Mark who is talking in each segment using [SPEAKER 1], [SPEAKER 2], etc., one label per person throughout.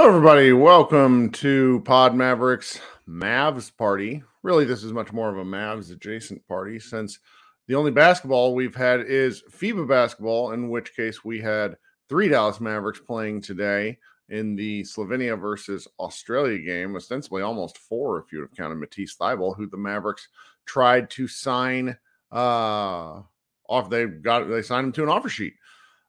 [SPEAKER 1] Hello, everybody. Welcome to Pod Mavericks Mavs party. Really, this is much more of a Mavs adjacent party since the only basketball we've had is FIBA basketball, in which case we had three Dallas Mavericks playing today in the Slovenia versus Australia game, ostensibly almost four if you would have counted Matisse Thybulle, who the Mavericks tried to sign uh off. They got they signed him to an offer sheet.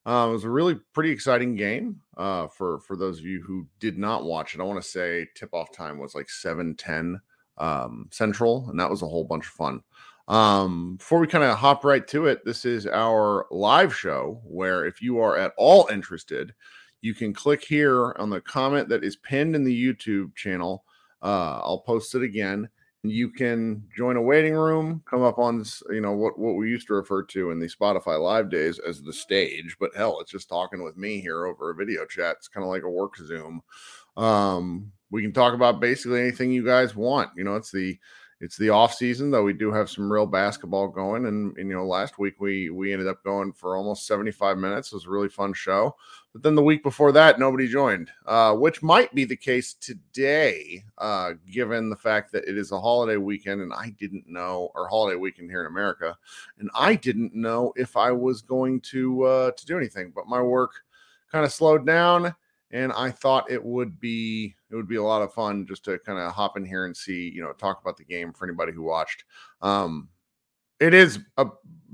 [SPEAKER 1] Uh, it was a really pretty exciting game uh, for for those of you who did not watch it. I want to say tip off time was like seven ten um, central, and that was a whole bunch of fun. Um, before we kind of hop right to it, this is our live show where if you are at all interested, you can click here on the comment that is pinned in the YouTube channel. Uh, I'll post it again you can join a waiting room come up on you know what what we used to refer to in the spotify live days as the stage but hell it's just talking with me here over a video chat. It's kind of like a work zoom. Um we can talk about basically anything you guys want you know it's the it's the off season though we do have some real basketball going and, and, you know last week we we ended up going for almost 75 minutes. It was a really fun show. But then the week before that nobody joined uh, which might be the case today uh, given the fact that it is a holiday weekend and i didn't know or holiday weekend here in america and i didn't know if i was going to uh, to do anything but my work kind of slowed down and I thought it would be it would be a lot of fun just to kind of hop in here and see you know talk about the game for anybody who watched. Um, it is a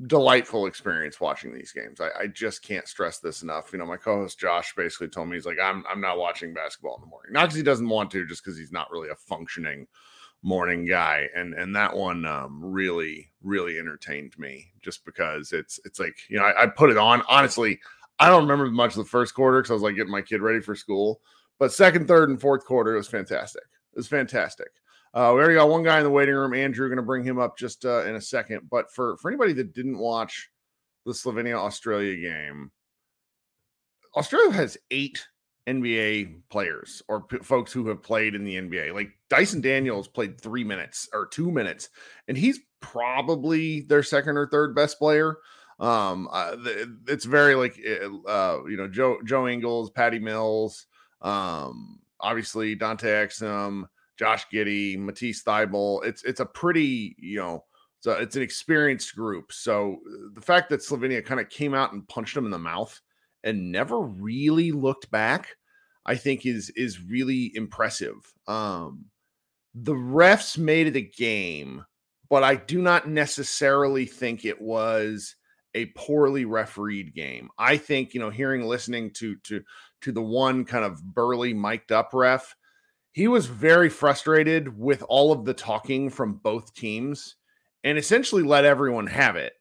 [SPEAKER 1] delightful experience watching these games. I, I, just can't stress this enough. You know, my co-host Josh basically told me he's like, I'm I'm not watching basketball in the morning, not because he doesn't want to, just because he's not really a functioning morning guy. And and that one um, really really entertained me, just because it's it's like you know I, I put it on honestly. I don't remember much of the first quarter because I was like getting my kid ready for school. But second, third, and fourth quarter, was fantastic. It was fantastic. Uh, we already got one guy in the waiting room. Andrew, going to bring him up just uh, in a second. But for for anybody that didn't watch the Slovenia Australia game, Australia has eight NBA players or p- folks who have played in the NBA. Like Dyson Daniels played three minutes or two minutes, and he's probably their second or third best player. Um, uh, it's very like uh, you know Joe Joe Ingles, Patty Mills, um, obviously Dante Exum, Josh Giddey, Matisse Thybulle. It's it's a pretty you know so it's an experienced group. So uh, the fact that Slovenia kind of came out and punched them in the mouth and never really looked back, I think is is really impressive. Um, the refs made it a game, but I do not necessarily think it was a poorly refereed game. I think, you know, hearing listening to to to the one kind of burly mic'd up ref, he was very frustrated with all of the talking from both teams and essentially let everyone have it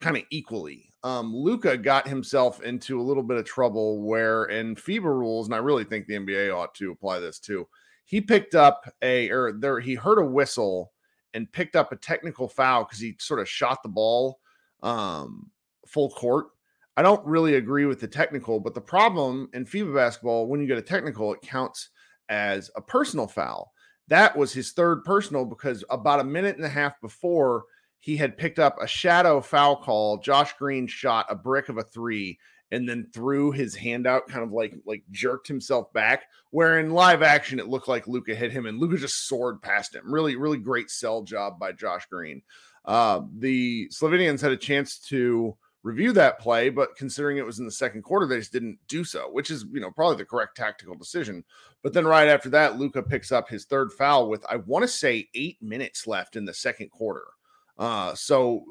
[SPEAKER 1] kind of equally. Um, Luka got himself into a little bit of trouble where in FIBA rules, and I really think the NBA ought to apply this too. He picked up a or there he heard a whistle and picked up a technical foul because he sort of shot the ball um, full court. I don't really agree with the technical, but the problem in FIBA basketball, when you get a technical, it counts as a personal foul. That was his third personal because about a minute and a half before he had picked up a shadow foul call. Josh Green shot a brick of a three and then threw his hand out, kind of like like jerked himself back. Where in live action, it looked like Luka hit him, and Luka just soared past him. Really, really great sell job by Josh Green. Uh, the Slovenians had a chance to review that play, but considering it was in the second quarter, they just didn't do so, which is you know probably the correct tactical decision. But then right after that, Luka picks up his third foul with I want to say eight minutes left in the second quarter. Uh, so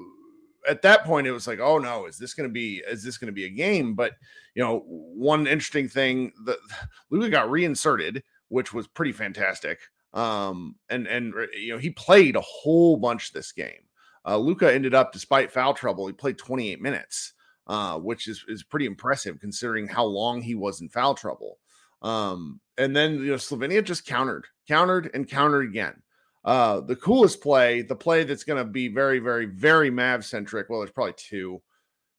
[SPEAKER 1] at that point, it was like, oh no, is this going to be is this going to be a game? But you know, one interesting thing that Luka got reinserted, which was pretty fantastic. Um, and and you know he played a whole bunch this game. Uh, Luka ended up, despite foul trouble, he played 28 minutes, uh, which is, is pretty impressive considering how long he was in foul trouble. Um, and then you know Slovenia just countered, countered, and countered again. Uh, the coolest play, the play that's going to be very, very, very Mav centric. Well, there's probably two,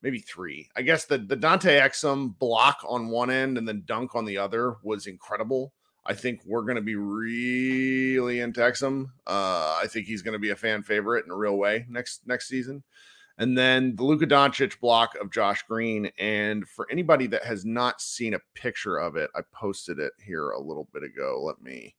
[SPEAKER 1] maybe three. I guess the the Dante Exum block on one end and then dunk on the other was incredible. I think we're going to be really into Exum. Uh, I think he's going to be a fan favorite in a real way next next season. And then the Luka Doncic block of Josh Green. And for anybody that has not seen a picture of it, I posted it here a little bit ago. Let me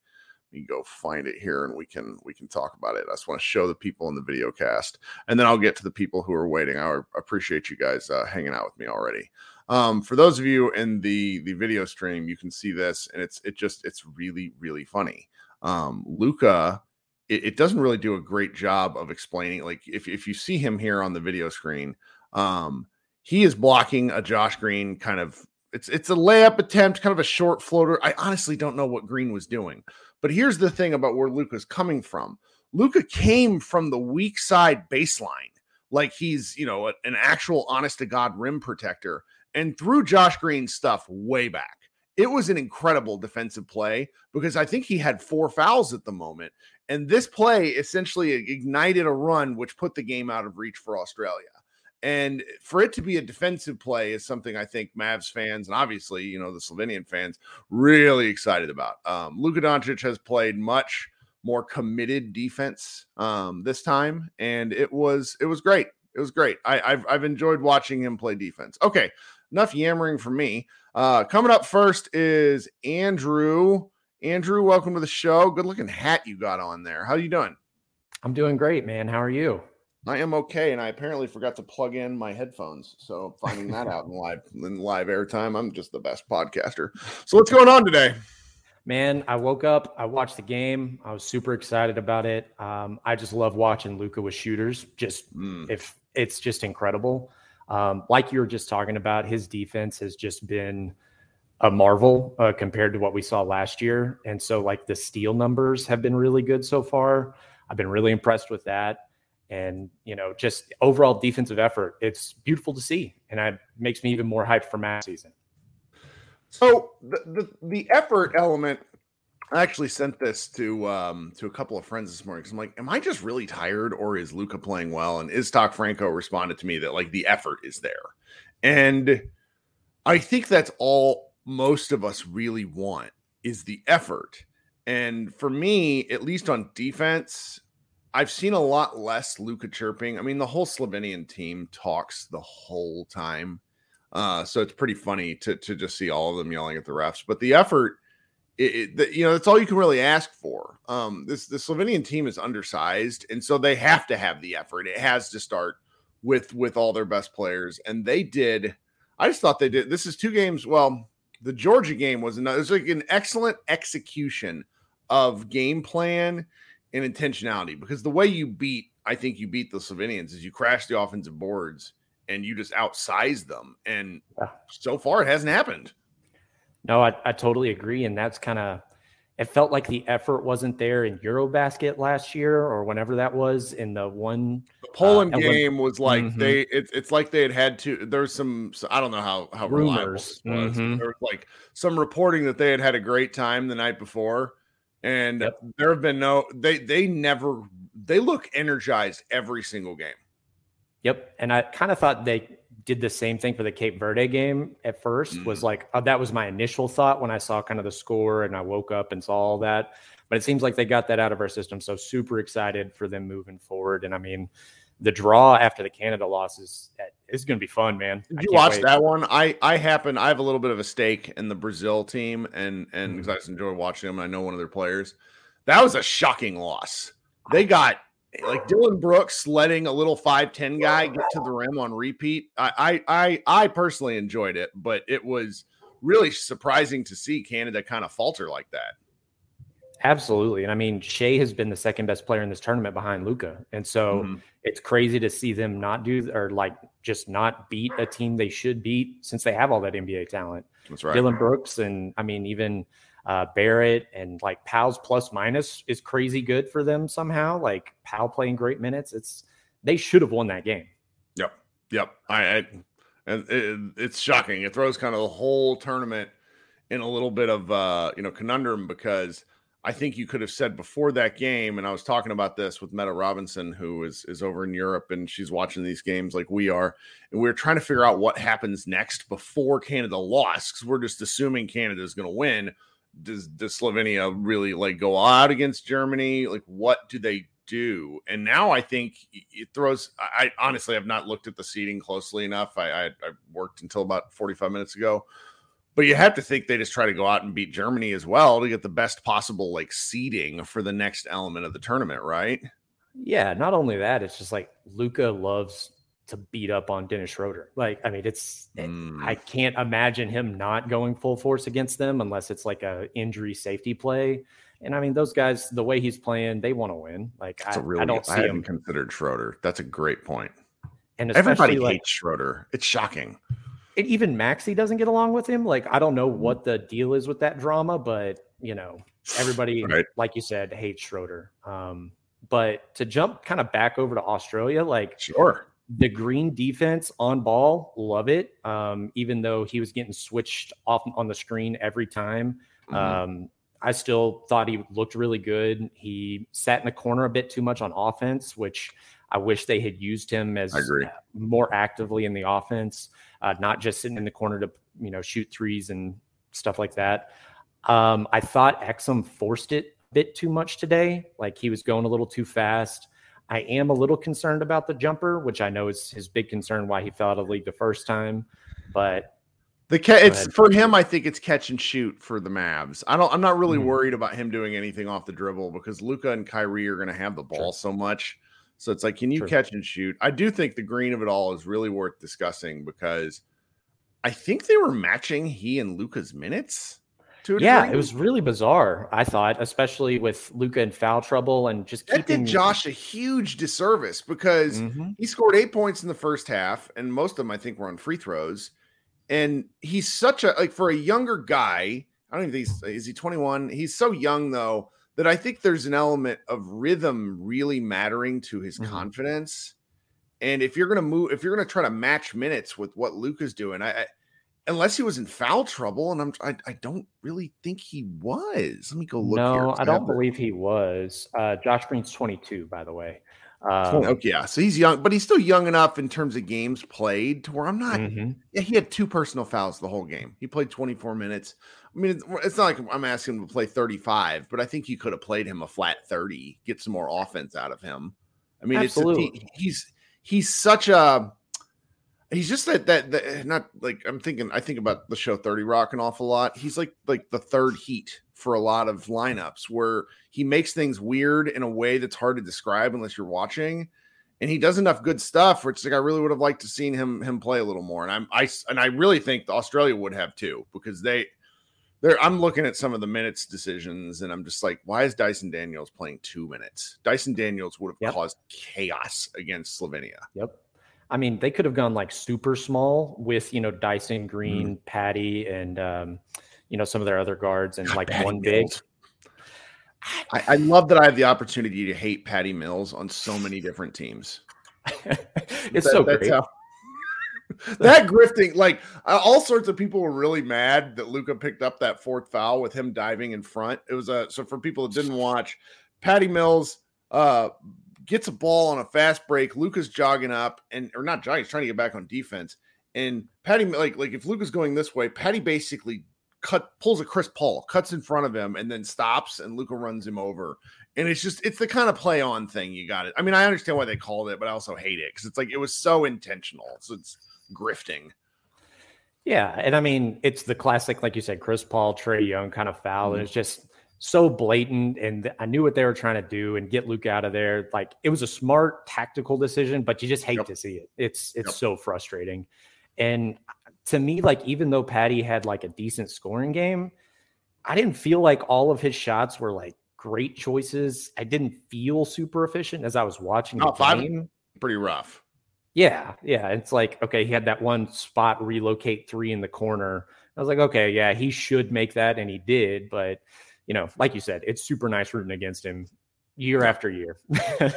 [SPEAKER 1] let me go find it here and we can we can talk about it. I just want to show the people in the video cast, and then I'll get to the people who are waiting. I appreciate you guys uh, hanging out with me already. Um, for those of you in the the video stream, you can see this, and it's it just it's really really funny. Um, Luka, it, it doesn't really do a great job of explaining. Like if if you see him here on the video screen, um, he is blocking a Josh Green kind of. It's it's a layup attempt, kind of a short floater. I honestly don't know what Green was doing, but here's the thing about where Luka's coming from. Luka came from the weak side baseline, like he's you know an actual honest to god rim protector and threw Josh Green stuff way back. It was an incredible defensive play because I think he had four fouls at the moment. And this play essentially ignited a run, which put the game out of reach for Australia. And for it to be a defensive play is something I think Mavs fans and obviously, you know, the Slovenian fans really excited about. Um, Luka Doncic has played much more committed defense um, this time, and it was it was great. It was great. I, have I've enjoyed watching him play defense. Okay, enough yammering from me. Uh, coming up first is Andrew. Andrew, welcome to the show. Good looking hat you got on there. How you doing?
[SPEAKER 2] I'm doing great, man. How are you?
[SPEAKER 1] I am okay, and I apparently forgot to plug in my headphones. So finding that out in live in live airtime, I'm just the best podcaster. So what's going on today?
[SPEAKER 2] Man, I woke up, I watched the game. I was super excited about it. Um, I just love watching Luka with shooters. Just mm. if it's just incredible. Um, like you were just talking about, his defense has just been a marvel uh, compared to what we saw last year. And so, like, the steal numbers have been really good so far. I've been really impressed with that. And, you know, just overall defensive effort, it's beautiful to see. And it makes me even more hyped for Matt season.
[SPEAKER 1] So, the, the, the effort element I actually sent this to um, to a couple of friends this morning because I'm like, am I just really tired or is Luka playing well? And Iztok Franko responded to me that like the effort is there. And I think that's all most of us really want is the effort. And for me, at least on defense, I've seen a lot less Luka chirping. I mean, the whole Slovenian team talks the whole time. Uh, so it's pretty funny to to just see all of them yelling at the refs. But the effort it, it, you know that's all you can really ask for. Um, this the Slovenian team is undersized, and so they have to have the effort. It has to start with with all their best players, and they did. I just thought they did. This is two games. Well, the Georgia game was another. It was like an excellent execution of game plan and intentionality because the way you beat, I think you beat the Slovenians is you crash the offensive boards and you just outsize them, and so far it hasn't happened.
[SPEAKER 2] No, I, I totally agree. And that's kind of, it felt like the effort wasn't there in Eurobasket last year or whenever that was in the one
[SPEAKER 1] the Poland uh, game was like mm-hmm. they it, it's like they had had to there's some I don't know how how rumors mm-hmm. there was like some reporting that they had had a great time the night before and yep. there have been no they they never they look energized every single game.
[SPEAKER 2] Yep, and I kind of thought they did the same thing for the Cape Verde game at 1st mm-hmm. was like oh, that was my initial thought when I saw kind of the score and I woke up and saw all that. But it seems like they got that out of our system. So super excited for them moving forward. And I mean, the draw after the Canada loss is is going to be fun, man.
[SPEAKER 1] Did you watch wait. that one? I I happen I have a little bit of a stake in the Brazil team, and and mm-hmm. I just enjoy watching them. I know one of their players. That was a shocking loss. They got like Dillon Brooks letting a little five ten guy get to the rim on repeat. I I I, I personally enjoyed it, but it was really surprising to see Canada kind of falter like that.
[SPEAKER 2] Absolutely. And I mean, Shea has been the second best player in this tournament behind Luka. And so mm-hmm. it's crazy to see them not do or like just not beat a team they should beat since they have all that NBA talent.
[SPEAKER 1] That's right.
[SPEAKER 2] Dillon Brooks and I mean, even uh, Barrett and like Powell's plus minus is crazy good for them somehow. Like Powell playing great minutes. It's they should have won that game.
[SPEAKER 1] Yep. Yep. I, I and it, it's shocking. It throws kind of the whole tournament in a little bit of uh, you know conundrum because I think you could have said before that game, and I was talking about this with Meta Robinson, who is is over in Europe and she's watching these games like we are, and we are trying to figure out what happens next before Canada lost because we're just assuming Canada is going to win does does Slovenia really like go out against Germany? Like, what do they do? And now I think it throws. I, honestly have not looked at the seating closely enough. I, I, I worked until about forty five minutes ago, but you have to think they just try to go out and beat Germany as well to get the best possible like seeding for the next element of the tournament, right?
[SPEAKER 2] Yeah. Not only that, it's just like Luka loves to beat up on Dennis Schroeder. Like, I mean, it's mm. I can't imagine him not going full force against them unless it's like a injury safety play. And I mean, those guys, the way he's playing, they want to win. Like, I, really, I, don't see I him.
[SPEAKER 1] considered Schroeder. That's a great point. And everybody like, hates Schroeder. It's shocking.
[SPEAKER 2] It, even Maxey doesn't get along with him. Like, I don't know what the deal is with that drama, but you know, everybody, right. like you said, hates Schroeder. Um, but to jump kind of back over to Australia, like,
[SPEAKER 1] sure
[SPEAKER 2] the green defense on ball, love it. Um, even though he was getting switched off on the screen every time, mm-hmm. um, I still thought he looked really good. He sat in the corner a bit too much on offense, which I wish they had used him as more actively in the offense, uh, not just sitting in the corner to you know shoot threes and stuff like that. Um, I thought Exum forced it a bit too much today. Like he was going a little too fast. I am a little concerned about the jumper, which I know is his big concern why he fell out of the league the first time. But
[SPEAKER 1] the ca- it's for him. I think it's catch and shoot for the Mavs. I don't. I'm not really mm-hmm. worried about him doing anything off the dribble because Luka and Kyrie are going to have the ball so much. So it's like, can you catch and shoot? I do think the green of it all is really worth discussing because I think they were matching he and Luka's minutes
[SPEAKER 2] yeah, degree. it was really bizarre. I thought, especially with Luka in foul trouble and just
[SPEAKER 1] that
[SPEAKER 2] keeping
[SPEAKER 1] did Josh a huge disservice because mm-hmm. he scored eight points in the first half, and most of them I think were on free throws. And he's such a like for a younger guy. I don't even think he's is he 21. He's so young though that I think there's an element of rhythm really mattering to his mm-hmm. confidence. And if you're gonna move, if you're gonna try to match minutes with what Luka's doing, I, I unless he was in foul trouble, and I'm I, I don't really think he was. Let me go look.
[SPEAKER 2] No, I don't believe he was. Uh, Josh Green's 22, by the way.
[SPEAKER 1] Um, oh, okay, yeah, so he's young, but he's still young enough in terms of games played to where I'm not. Mm-hmm. Yeah, he had two personal fouls the whole game. He played 24 minutes. I mean, it's, it's, not like I'm asking him to play 35, but I think you could have played him a flat 30, get some more offense out of him. I mean, Absolutely. it's he, he's he's such a he's just that, that that eh, not like I'm thinking I think about the show 30 Rock an awful lot. He's like like the third heat for a lot of lineups where he makes things weird in a way that's hard to describe unless you're watching. And he does enough good stuff where it's like I really would have liked to seen him him play a little more. And I'm I and I really think Australia would have too because they they're I'm looking at some of the minutes decisions and I'm just like, why is Dyson Daniels playing two minutes? Dyson Daniels would have yep. caused chaos against Slovenia.
[SPEAKER 2] Yep. I mean, they could have gone like super small with you know Dyson Green, mm. Patty, and um, you know some of their other guards, and like Patty one big.
[SPEAKER 1] I, I, love that I have the opportunity to hate Patty Mills on so many different teams.
[SPEAKER 2] it's that, so great. How,
[SPEAKER 1] that grifting, like uh, all sorts of people were really mad that Luka picked up that fourth foul with him diving in front. It was a so for people that didn't watch, Patty Mills uh gets a ball on a fast break. Luka's jogging up and or not jogging, he's trying to get back on defense. And Patty, like like if Luka's going this way, Patty basically cut pulls a Chris Paul, cuts in front of him, and then stops, and Luka runs him over. And it's just it's the kind of play on thing you got it. I mean, I understand why they called it, but I also hate it because it's like it was so intentional. So it's grifting.
[SPEAKER 2] Yeah, and I mean it's the classic, like you said, Chris Paul, Trae Young kind of foul, mm-hmm. and it's just so blatant. And I knew what they were trying to do and get Luke out of there. Like it was a smart tactical decision, but you just hate yep. to see it. It's it's yep. so frustrating. And uh, to me, like even though Patty had like a decent scoring game, I didn't feel like all of his shots were like great choices. I didn't feel super efficient as I was watching the game.
[SPEAKER 1] Pretty rough.
[SPEAKER 2] Yeah, yeah. It's like, okay, he had that one spot relocate three in the corner. I was like, okay, yeah, he should make that, and he did. But you know, like you said, it's super nice rooting against him year after year.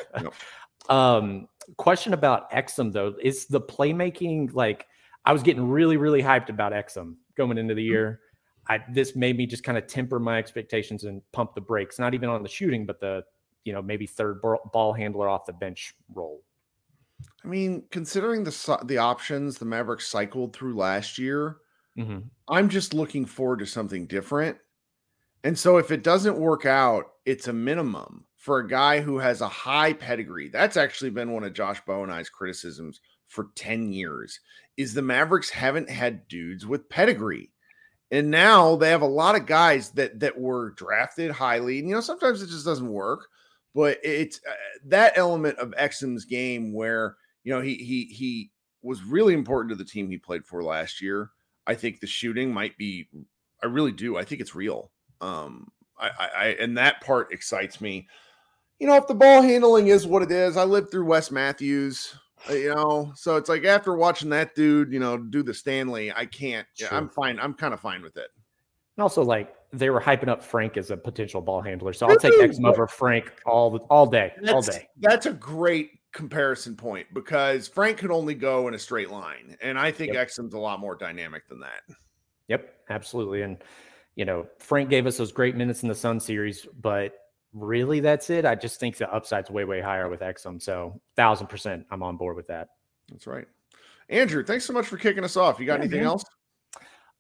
[SPEAKER 2] um, question about Exum though, is the playmaking like I was getting really, really hyped about Exum going into the mm-hmm. year. I this made me just kind of temper my expectations and pump the brakes, not even on the shooting, but the you know maybe third ball handler off the bench role.
[SPEAKER 1] I mean, considering the the options the Mavericks cycled through last year, mm-hmm. I'm just looking forward to something different. And so if it doesn't work out, it's a minimum for a guy who has a high pedigree. That's actually been one of Josh Bowenai's criticisms for 10 years is the Mavericks haven't had dudes with pedigree. And now they have a lot of guys that that were drafted highly. And you know, sometimes it just doesn't work, but it's uh, that element of Exum's game where you know, he he he was really important to the team he played for last year. I think the shooting might be. I really do. I think it's real. Um, I, I, and that part excites me. You know, if the ball handling is what it is, I lived through Wes Matthews. Uh, you know, so it's like after watching that dude, you know, do the Stanley, I can't. Sure. Yeah, I'm fine. I'm kind of fine with it.
[SPEAKER 2] And also, like they were hyping up Frank as a potential ball handler, so I'll take Exum over Frank all all day,
[SPEAKER 1] that's,
[SPEAKER 2] all day.
[SPEAKER 1] That's a great comparison point because Frank could only go in a straight line. And I think yep. Exum's a lot more dynamic than that.
[SPEAKER 2] Yep, absolutely. And, you know, Frank gave us those great minutes in the Sun series, but really that's it. I just think the upside's way, way higher with Exum. So, thousand percent, I'm on board with that.
[SPEAKER 1] That's right. Andrew, thanks so much for kicking us off. You got yeah, anything else?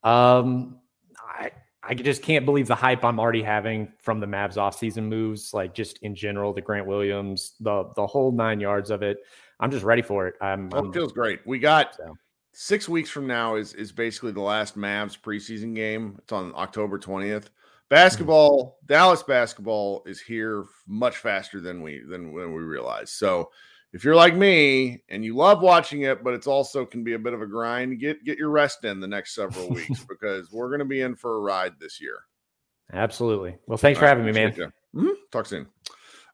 [SPEAKER 2] Um, I, I just can't believe the hype I'm already having from the Mavs offseason moves, like just in general, the Grant Williams, the the whole nine yards of it. I'm just ready for it. I'm,
[SPEAKER 1] well, it feels great. We got so. Six weeks from now is is basically the last Mavs preseason game. It's on October 20th. Basketball, mm-hmm. Dallas basketball is here much faster than we than when we realize. So if you're like me and you love watching it, but it's also can be a bit of a grind, get get your rest in the next several weeks because we're going to be in for a ride this year.
[SPEAKER 2] Absolutely. Well, thanks All for right, having me, man.
[SPEAKER 1] Mm-hmm. Talk soon.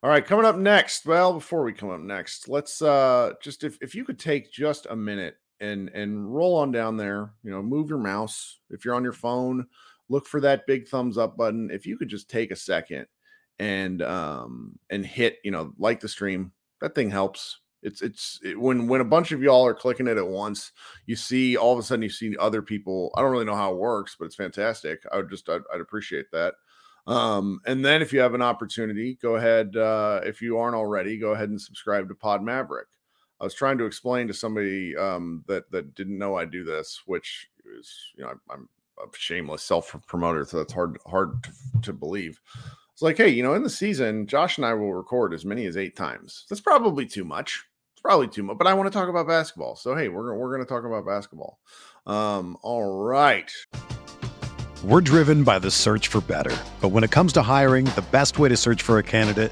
[SPEAKER 1] All right, coming up next. Well, before we come up next, let's uh just if if you could take just a minute and and roll on down there, you know, move your mouse. If you're on your phone, look for that big thumbs up button. If you could just take a second and um and hit, you know, like the stream, that thing helps. It's it's it, when when a bunch of y'all are clicking it at once, you see all of a sudden you see other people. I don't really know how it works, but it's fantastic. I would just I'd, I'd appreciate that. Um, and then if you have an opportunity, go ahead. Uh, if you aren't already, go ahead and subscribe to Pod Maverick. I was trying to explain to somebody um, that that didn't know I do this, which is you know I, I'm a shameless self promoter, so that's hard hard to, to believe. It's like, hey, you know, in the season, Josh and I will record as many as eight times. That's probably too much. It's probably too much, but I want to talk about basketball. So hey, we're we're going to talk about basketball. Um, all right.
[SPEAKER 3] We're driven by the search for better, but when it comes to hiring, the best way to search for a candidate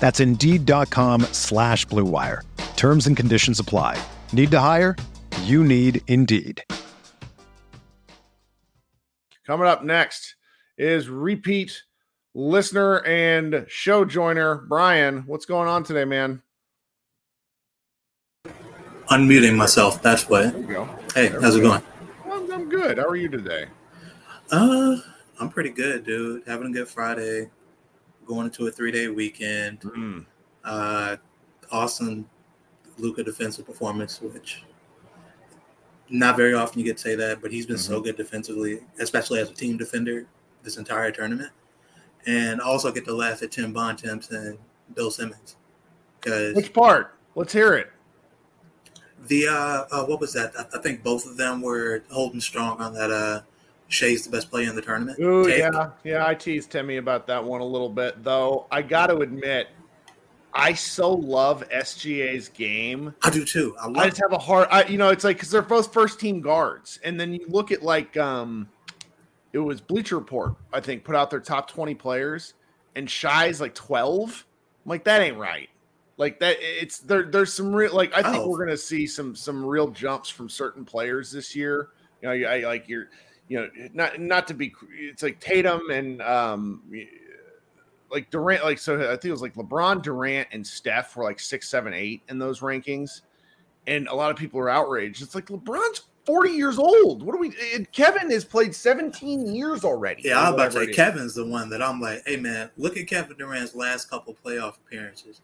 [SPEAKER 3] That's Indeed.com slash BlueWire. Terms and conditions apply. Need to hire? You need Indeed.
[SPEAKER 1] Coming up next is repeat listener and show joiner Brian. What's going on today, man?
[SPEAKER 4] Unmuting myself. That's what.
[SPEAKER 1] There go.
[SPEAKER 4] Hey,
[SPEAKER 1] There
[SPEAKER 4] how's it
[SPEAKER 1] go.
[SPEAKER 4] going?
[SPEAKER 1] I'm, I'm good. How are you today?
[SPEAKER 4] Uh, I'm pretty good, dude. Having a good Friday. Going into a three day weekend.
[SPEAKER 1] Mm.
[SPEAKER 4] Uh, awesome Luka defensive performance, which not very often you get to say that, but he's been so
[SPEAKER 1] Mm-hmm.
[SPEAKER 4] good defensively, especially as a team defender this entire tournament. And also get to laugh at Tim Bontemps and Bill Simmons
[SPEAKER 1] Which part? Let's hear it.
[SPEAKER 4] The uh, uh what was that? I, I think both of them were holding strong on that uh Shea's the best player in the tournament.
[SPEAKER 1] Ooh,
[SPEAKER 4] take.
[SPEAKER 1] yeah, yeah. I teased Timmy about that one a little bit, though. I got to admit, I so love SGA's game.
[SPEAKER 4] I do too. I
[SPEAKER 1] I just have a hard, I, you know, it's like because they're both first team guards, and then you look at like, um, it was Bleacher Report, I think, put out their top twenty players, and Shy's like twelve. I'm like, that ain't right. Like that, it's there. There's some real, like, I think
[SPEAKER 4] Oh.
[SPEAKER 1] we're gonna see some some real jumps from certain players this year. You know, I like you're, you know, not not to be, it's like Tatum and um, like Durant, like so. I think it was like LeBron, Durant, and Steph were like six, seven, eight in those rankings and a lot of people are outraged. It's like LeBron's 40 years old. What do we Kevin has played 17 years already.
[SPEAKER 4] Yeah, I was about to say. Kevin's the one that I'm like, hey man, look at Kevin Durant's last couple playoff appearances.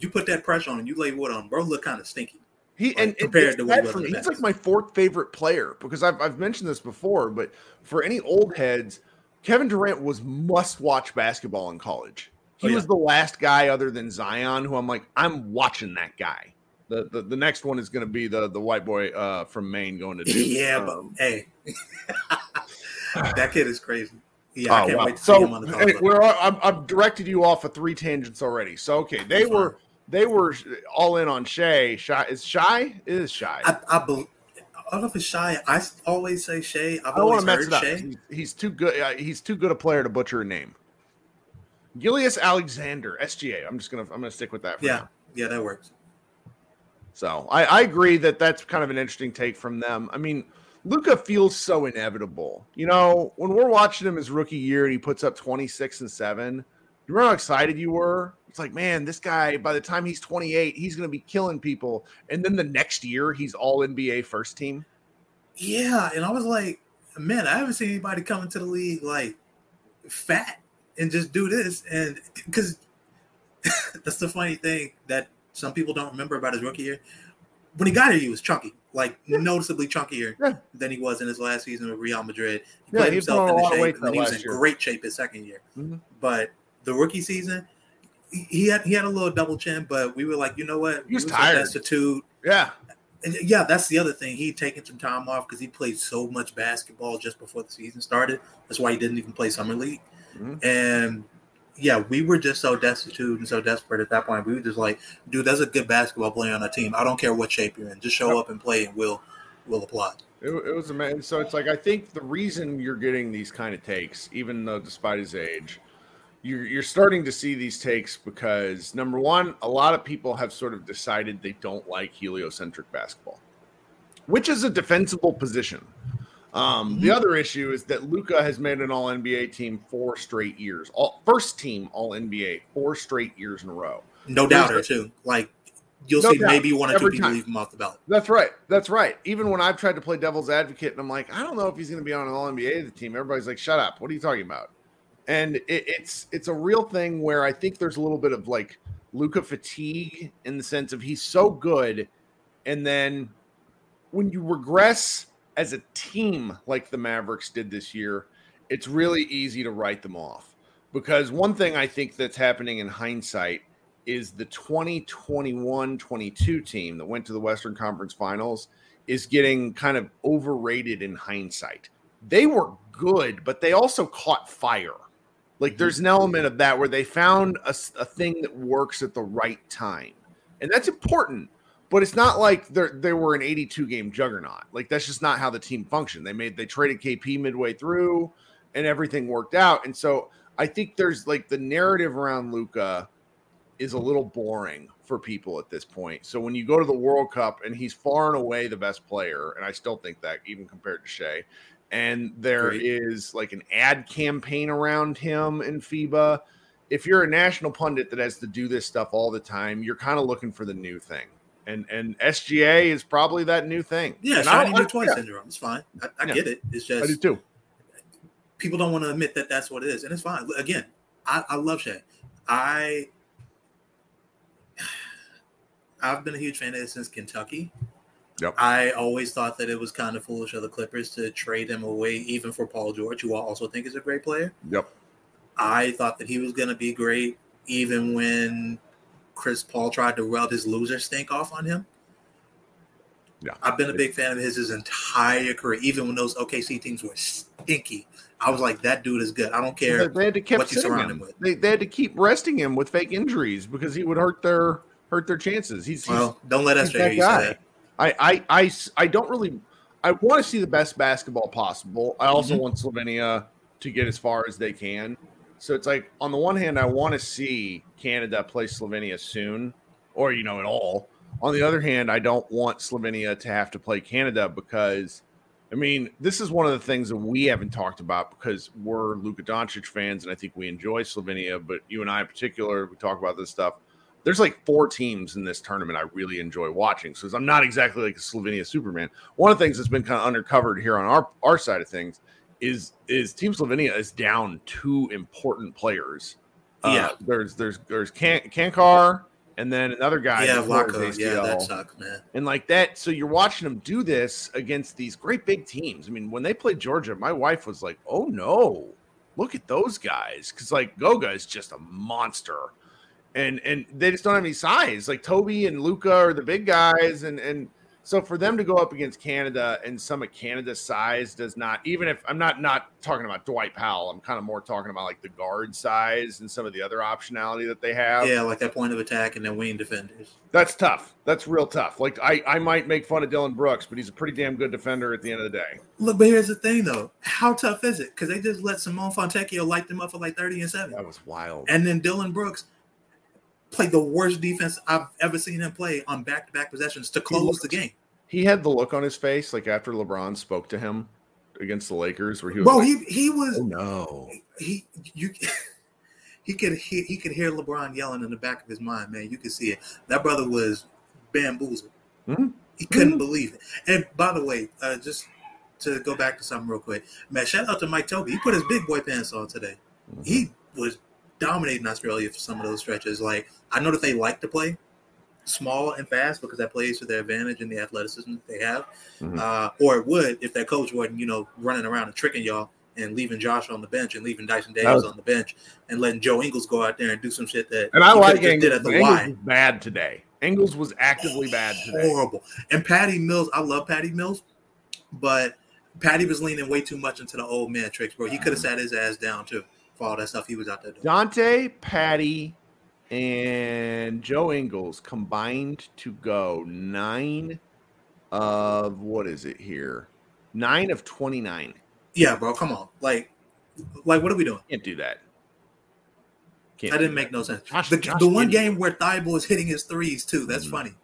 [SPEAKER 4] You put that pressure on him, you lay wood on him, bro. Look kind of stinky.
[SPEAKER 1] He
[SPEAKER 4] like,
[SPEAKER 1] and
[SPEAKER 4] compared to what he
[SPEAKER 1] bad
[SPEAKER 4] was
[SPEAKER 1] for me. He's like my fourth favorite player because I've I've mentioned this before, but for any old heads, Kevin Durant was must watch basketball in college. He
[SPEAKER 4] Oh, yeah.
[SPEAKER 1] was the last guy other than Zion who I'm like, I'm watching that guy. The the, the next one is going to be the the white boy uh, from Maine going to Duke.
[SPEAKER 4] yeah,
[SPEAKER 1] Um,
[SPEAKER 4] but hey, that kid is crazy. Yeah, I
[SPEAKER 1] Oh,
[SPEAKER 4] can't
[SPEAKER 1] wow.
[SPEAKER 4] wait to
[SPEAKER 1] so
[SPEAKER 4] see him on the
[SPEAKER 1] hey, we're I'm, I've directed you off of three tangents already. So okay, they
[SPEAKER 4] That's
[SPEAKER 1] were
[SPEAKER 4] fine.
[SPEAKER 1] They were all in on Shay. Shy is shy It is shy. I,
[SPEAKER 4] I, I, I don't know if it's shy. I always say Shay. I've
[SPEAKER 1] don't want
[SPEAKER 4] always
[SPEAKER 1] to mess
[SPEAKER 4] heard
[SPEAKER 1] it up.
[SPEAKER 4] Shay.
[SPEAKER 1] He's, he's too good. Uh, he's too good a player to butcher a name. Gilgeous-Alexander, SGA. I'm just gonna I'm gonna stick with that for
[SPEAKER 4] Yeah,
[SPEAKER 1] now.
[SPEAKER 4] yeah, that works.
[SPEAKER 1] So I, I agree that that's kind of an interesting take from them. I mean, Luka feels so inevitable. You know, when we're watching him his rookie year and he puts up 26 and 7, you remember how excited you were? It's like, man, this guy, by the time he's 28, he's going to be killing people. And then the next year, he's all NBA first team.
[SPEAKER 4] Yeah, and I was like, man, I haven't seen anybody come into the league like fat and just do this. And because that's the funny thing that some people don't remember about his rookie year. When he got here, he was chunky, like noticeably chunkier
[SPEAKER 1] Yeah.
[SPEAKER 4] than he was in his last season with Real Madrid. He
[SPEAKER 1] Yeah,
[SPEAKER 4] put himself in the
[SPEAKER 1] lot of weight
[SPEAKER 4] shape, and then he was in
[SPEAKER 1] year.
[SPEAKER 4] great shape his second year.
[SPEAKER 1] Mhm.
[SPEAKER 4] But the rookie season, he- he had he had a little double chin, but we were like, you know what?
[SPEAKER 1] He was
[SPEAKER 4] so
[SPEAKER 1] tired.
[SPEAKER 4] destitute.
[SPEAKER 1] Yeah.
[SPEAKER 4] And yeah, that's the other thing. He'd taken some time off because he played so much basketball just before the season started. That's why he didn't even play summer league.
[SPEAKER 1] Mhm.
[SPEAKER 4] And yeah, we were just so destitute and so desperate at that point. We were just like, dude, that's a good basketball player on our team. I don't care what shape you're in. Just show up and play, and we'll we'll apply.
[SPEAKER 1] It, it was amazing. So it's like I think the reason you're getting these kind of takes, even though despite his age, you're you're starting to see these takes because number one, a lot of people have sort of decided they don't like heliocentric basketball, which is a defensible position. Um, The
[SPEAKER 4] Mhm.
[SPEAKER 1] other issue is that Luka has made an All NBA team four straight years, all first team All NBA four straight years in a row.
[SPEAKER 4] No doubter too. Like you'll
[SPEAKER 1] No
[SPEAKER 4] see
[SPEAKER 1] doubt.
[SPEAKER 4] maybe one or two people
[SPEAKER 1] time.
[SPEAKER 4] leave him off the ballot.
[SPEAKER 1] That's right. That's right. Even when I've tried to play devil's advocate and I'm like, I don't know if he's going to be on an All NBA team, everybody's like, shut up. What are you talking about? And it, it's it's a real thing where I think there's a little bit of like Luka fatigue in the sense of he's so good, and then when you regress as a team like the Mavericks did this year, it's really easy to write them off. Because one thing I think that's happening in hindsight is the 2021-22 team that went to the Western Conference Finals is getting kind of overrated in hindsight. They were good, but they also caught fire. Like mm-hmm. there's an element of that where they found a, a thing that works at the right time, and that's important. But it's not like they they were an 82 game juggernaut. Like that's just not how the team functioned. They made they traded KP midway through, and everything worked out. And so I think there's like the narrative around Luka is a little boring for people at this point. So when you go to the World Cup and he's far and away the best player, and I still think that even compared to Shai, and there Great. is like an ad campaign around him in FIBA. If you're a national pundit that has to do this stuff all the time, you're kind of looking for the new thing. And and SGA is probably that new thing.
[SPEAKER 4] Yeah,
[SPEAKER 1] and
[SPEAKER 4] shiny new toy yeah. syndrome. It's fine. I, I yeah. get it. It's just
[SPEAKER 1] I do too.
[SPEAKER 4] People don't want to admit that that's what it is, and it's fine. Again, I, I love Shai. I I've been a huge fan of it since Kentucky. Yep. I always thought that it was kind of foolish of the Clippers to trade him away, even for Paul George, who I also think is a great player.
[SPEAKER 1] Yep.
[SPEAKER 4] I thought that he was going to be great, even when Chris Paul tried to rub his loser stink off on him.
[SPEAKER 1] Yeah.
[SPEAKER 4] I've been a big fan of his his entire career, even when those OKC teams were stinky. I was like, that dude is good. I don't care
[SPEAKER 1] they had to keep what you surround him. him with. They, they had to keep resting him with fake injuries because he would hurt their hurt their chances. He's, he's
[SPEAKER 4] well, don't let us hear you guy. say that.
[SPEAKER 1] I, I, I, I don't really. I want to see the best basketball possible. I also mm-hmm. want Slovenia to get as far as they can. So it's like on the one hand, I want to see Canada play Slovenia soon, or you know, at all. On the other hand, I don't want Slovenia to have to play Canada because, I mean, this is one of the things that we haven't talked about because we're Luka Doncic fans and I think we enjoy Slovenia. But you and I, in particular, we talk about this stuff there's like four teams in this tournament I really enjoy watching. So I'm not exactly like a Slovenia Superman. One of the things that's been kind of undercovered here on our our side of things is is Team Slovenia is down two important players.
[SPEAKER 4] Uh, yeah,
[SPEAKER 1] there's there's there's Can- Cancar and then another guy.
[SPEAKER 4] Yeah, Vlatko. Yeah, that sucks, man.
[SPEAKER 1] And like that, so you're watching them do this against these great big teams. I mean, when they played Georgia, my wife was like, "Oh no, look at those guys," because like Goga is just a monster and and they just don't have any size. Like Tobey and Luka are the big guys, and and so for them to go up against Canada and some of Canada's size does not. Even if I'm not not talking about Dwight Powell, I'm kind of more talking about like the guard size and some of the other optionality that they have.
[SPEAKER 4] Yeah, like that point of attack and then wing defenders.
[SPEAKER 1] That's tough. That's real tough. Like I I might make fun of Dillon Brooks, but he's a pretty damn good defender at the end of the day.
[SPEAKER 4] Look, but here's the thing though, how tough is it? Because they just let Simone Fontecchio light them up for like 30 and seven.
[SPEAKER 1] That was wild.
[SPEAKER 4] And then Dillon Brooks played the worst defense I've ever seen him play on back to back possessions to close looked, the game.
[SPEAKER 1] He had the look on his face like after LeBron spoke to him against the Lakers, where he was.
[SPEAKER 4] Bro,
[SPEAKER 1] like,
[SPEAKER 4] he he was.
[SPEAKER 1] Oh no.
[SPEAKER 4] He you. He could he, he could hear LeBron yelling in the back of his mind, man. You could see it. That brother was bamboozled. Mm-hmm. He couldn't mm-hmm. believe it. And by the way, uh, just to go back to something real quick, man. Shout out to Mike Tobey. He put his big boy pants on today. Mm-hmm. He was dominating Australia for some of those stretches. Like I know that they like to play small and fast because that plays to their advantage in the athleticism that they have. Mm-hmm. Uh, or it would if that coach wasn't, you know, running around and tricking y'all and leaving Josh on the bench and leaving Dyson Davis was, on the bench and letting Joe Ingles go out there and do some shit that
[SPEAKER 1] and I like Ingles. Did at the Ingles was bad today. Ingles was actively bad today.
[SPEAKER 4] Horrible. And Patty Mills, I love Patty Mills, but Patty was leaning way too much into the old man tricks, bro. He could have sat his ass down too for all that stuff he was out there doing.
[SPEAKER 1] Dante, Patty, and Joe Ingles combined to go nine of what is it here? Nine of twenty nine.
[SPEAKER 4] Yeah, bro. Come on. Like, like what are we doing?
[SPEAKER 1] Can't do that.
[SPEAKER 4] Can't that didn't make no sense. Josh, the, Josh the one game where Thybulle is hitting his threes too. That's mm-hmm. funny.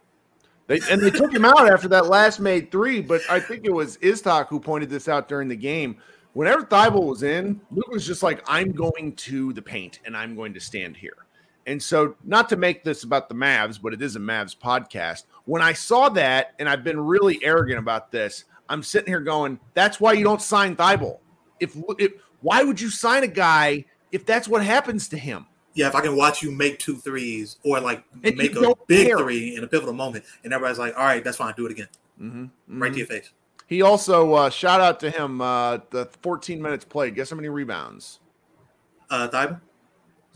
[SPEAKER 1] They, and they took him out after that last made three, but I think it was Iztok who pointed this out during the game whenever Thybulle was in, Luke was just like, I'm going to the paint and I'm going to stand here. And so, not to make this about the Mavs, but it is a Mavs podcast. When I saw that, and I've been really arrogant about this, I'm sitting here going, "That's why you don't sign Thybulle. If, if why would you sign a guy if that's what happens to him?
[SPEAKER 4] Yeah, if I can watch you make two threes or like and make a big care. three in a pivotal moment, and everybody's like, "All right, that's fine, do it again." Mm-hmm, mm-hmm. Right to your face.
[SPEAKER 1] He also uh, shout out to him uh, the 14 minutes played. Guess how many rebounds?
[SPEAKER 4] Uh, Thybulle?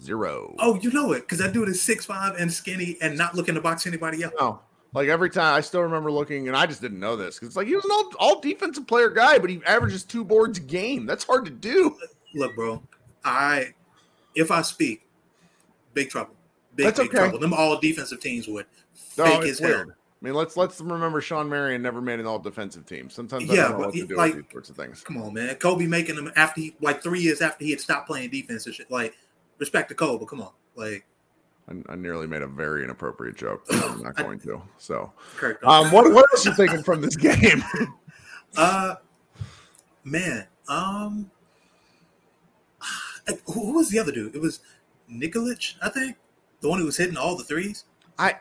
[SPEAKER 1] Zero.
[SPEAKER 4] Oh, you know it because that dude is six five and skinny and not looking to box anybody else.
[SPEAKER 1] No. Like every time I still remember looking, and I just didn't know this because it's like he was an all, all defensive player guy, but he averages two boards a game. That's hard to do.
[SPEAKER 4] Look, bro, I if I speak, big trouble. Big,
[SPEAKER 1] That's
[SPEAKER 4] big
[SPEAKER 1] okay.
[SPEAKER 4] trouble. Them all defensive teams would
[SPEAKER 1] No,
[SPEAKER 4] fake
[SPEAKER 1] it's
[SPEAKER 4] as hell.
[SPEAKER 1] weird. I mean, let's let's remember Shawn Marion never made an all defensive team. Sometimes I
[SPEAKER 4] Yeah,
[SPEAKER 1] don't know what to do
[SPEAKER 4] like-
[SPEAKER 1] with these sorts of things.
[SPEAKER 4] Come on, man. Kobe making them after he like three years after he had stopped playing defense and shit. Like, respect to Kobe, but come on. Like
[SPEAKER 1] I, I nearly made a very inappropriate joke. I'm not going to. So,
[SPEAKER 4] Kirk.
[SPEAKER 1] um, what what else you thinking from this game?
[SPEAKER 4] Uh, man. Um, who who was the other dude? It was Nikolic, I think, the one who was hitting all the threes.
[SPEAKER 1] I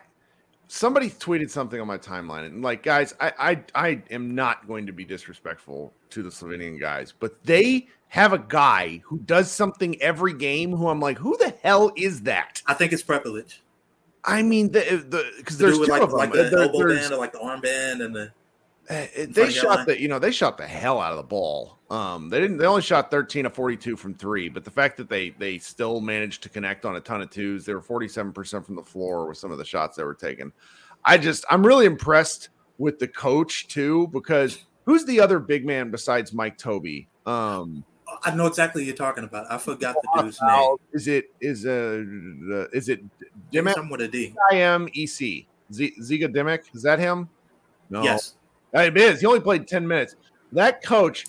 [SPEAKER 1] somebody tweeted something on my timeline and like guys I, I i am not going to be disrespectful to the slovenian guys but they have a guy who does something every game who i'm like who the hell is that
[SPEAKER 4] I think it's Prepelic.
[SPEAKER 1] i mean the the because
[SPEAKER 4] The
[SPEAKER 1] there's two
[SPEAKER 4] like,
[SPEAKER 1] of them
[SPEAKER 4] like the elbow band or like the arm band and the
[SPEAKER 1] they shot the you know they shot the hell out of the ball. Um, they didn't. They only shot thirteen of forty two from three, but the fact that they they still managed to connect on a ton of twos, they were forty seven percent from the floor with some of the shots they were taking. I just I'm really impressed with the coach too because who's the other big man besides Mike Tobey? Um,
[SPEAKER 4] I know exactly what you're talking about. I forgot the dude's name.
[SPEAKER 1] is it is uh is it Dimec
[SPEAKER 4] Something with a D.
[SPEAKER 1] I M E C Z- Ziga Dimec? Is that him? No,
[SPEAKER 4] Yes.
[SPEAKER 1] It is. He only played 10 minutes. That coach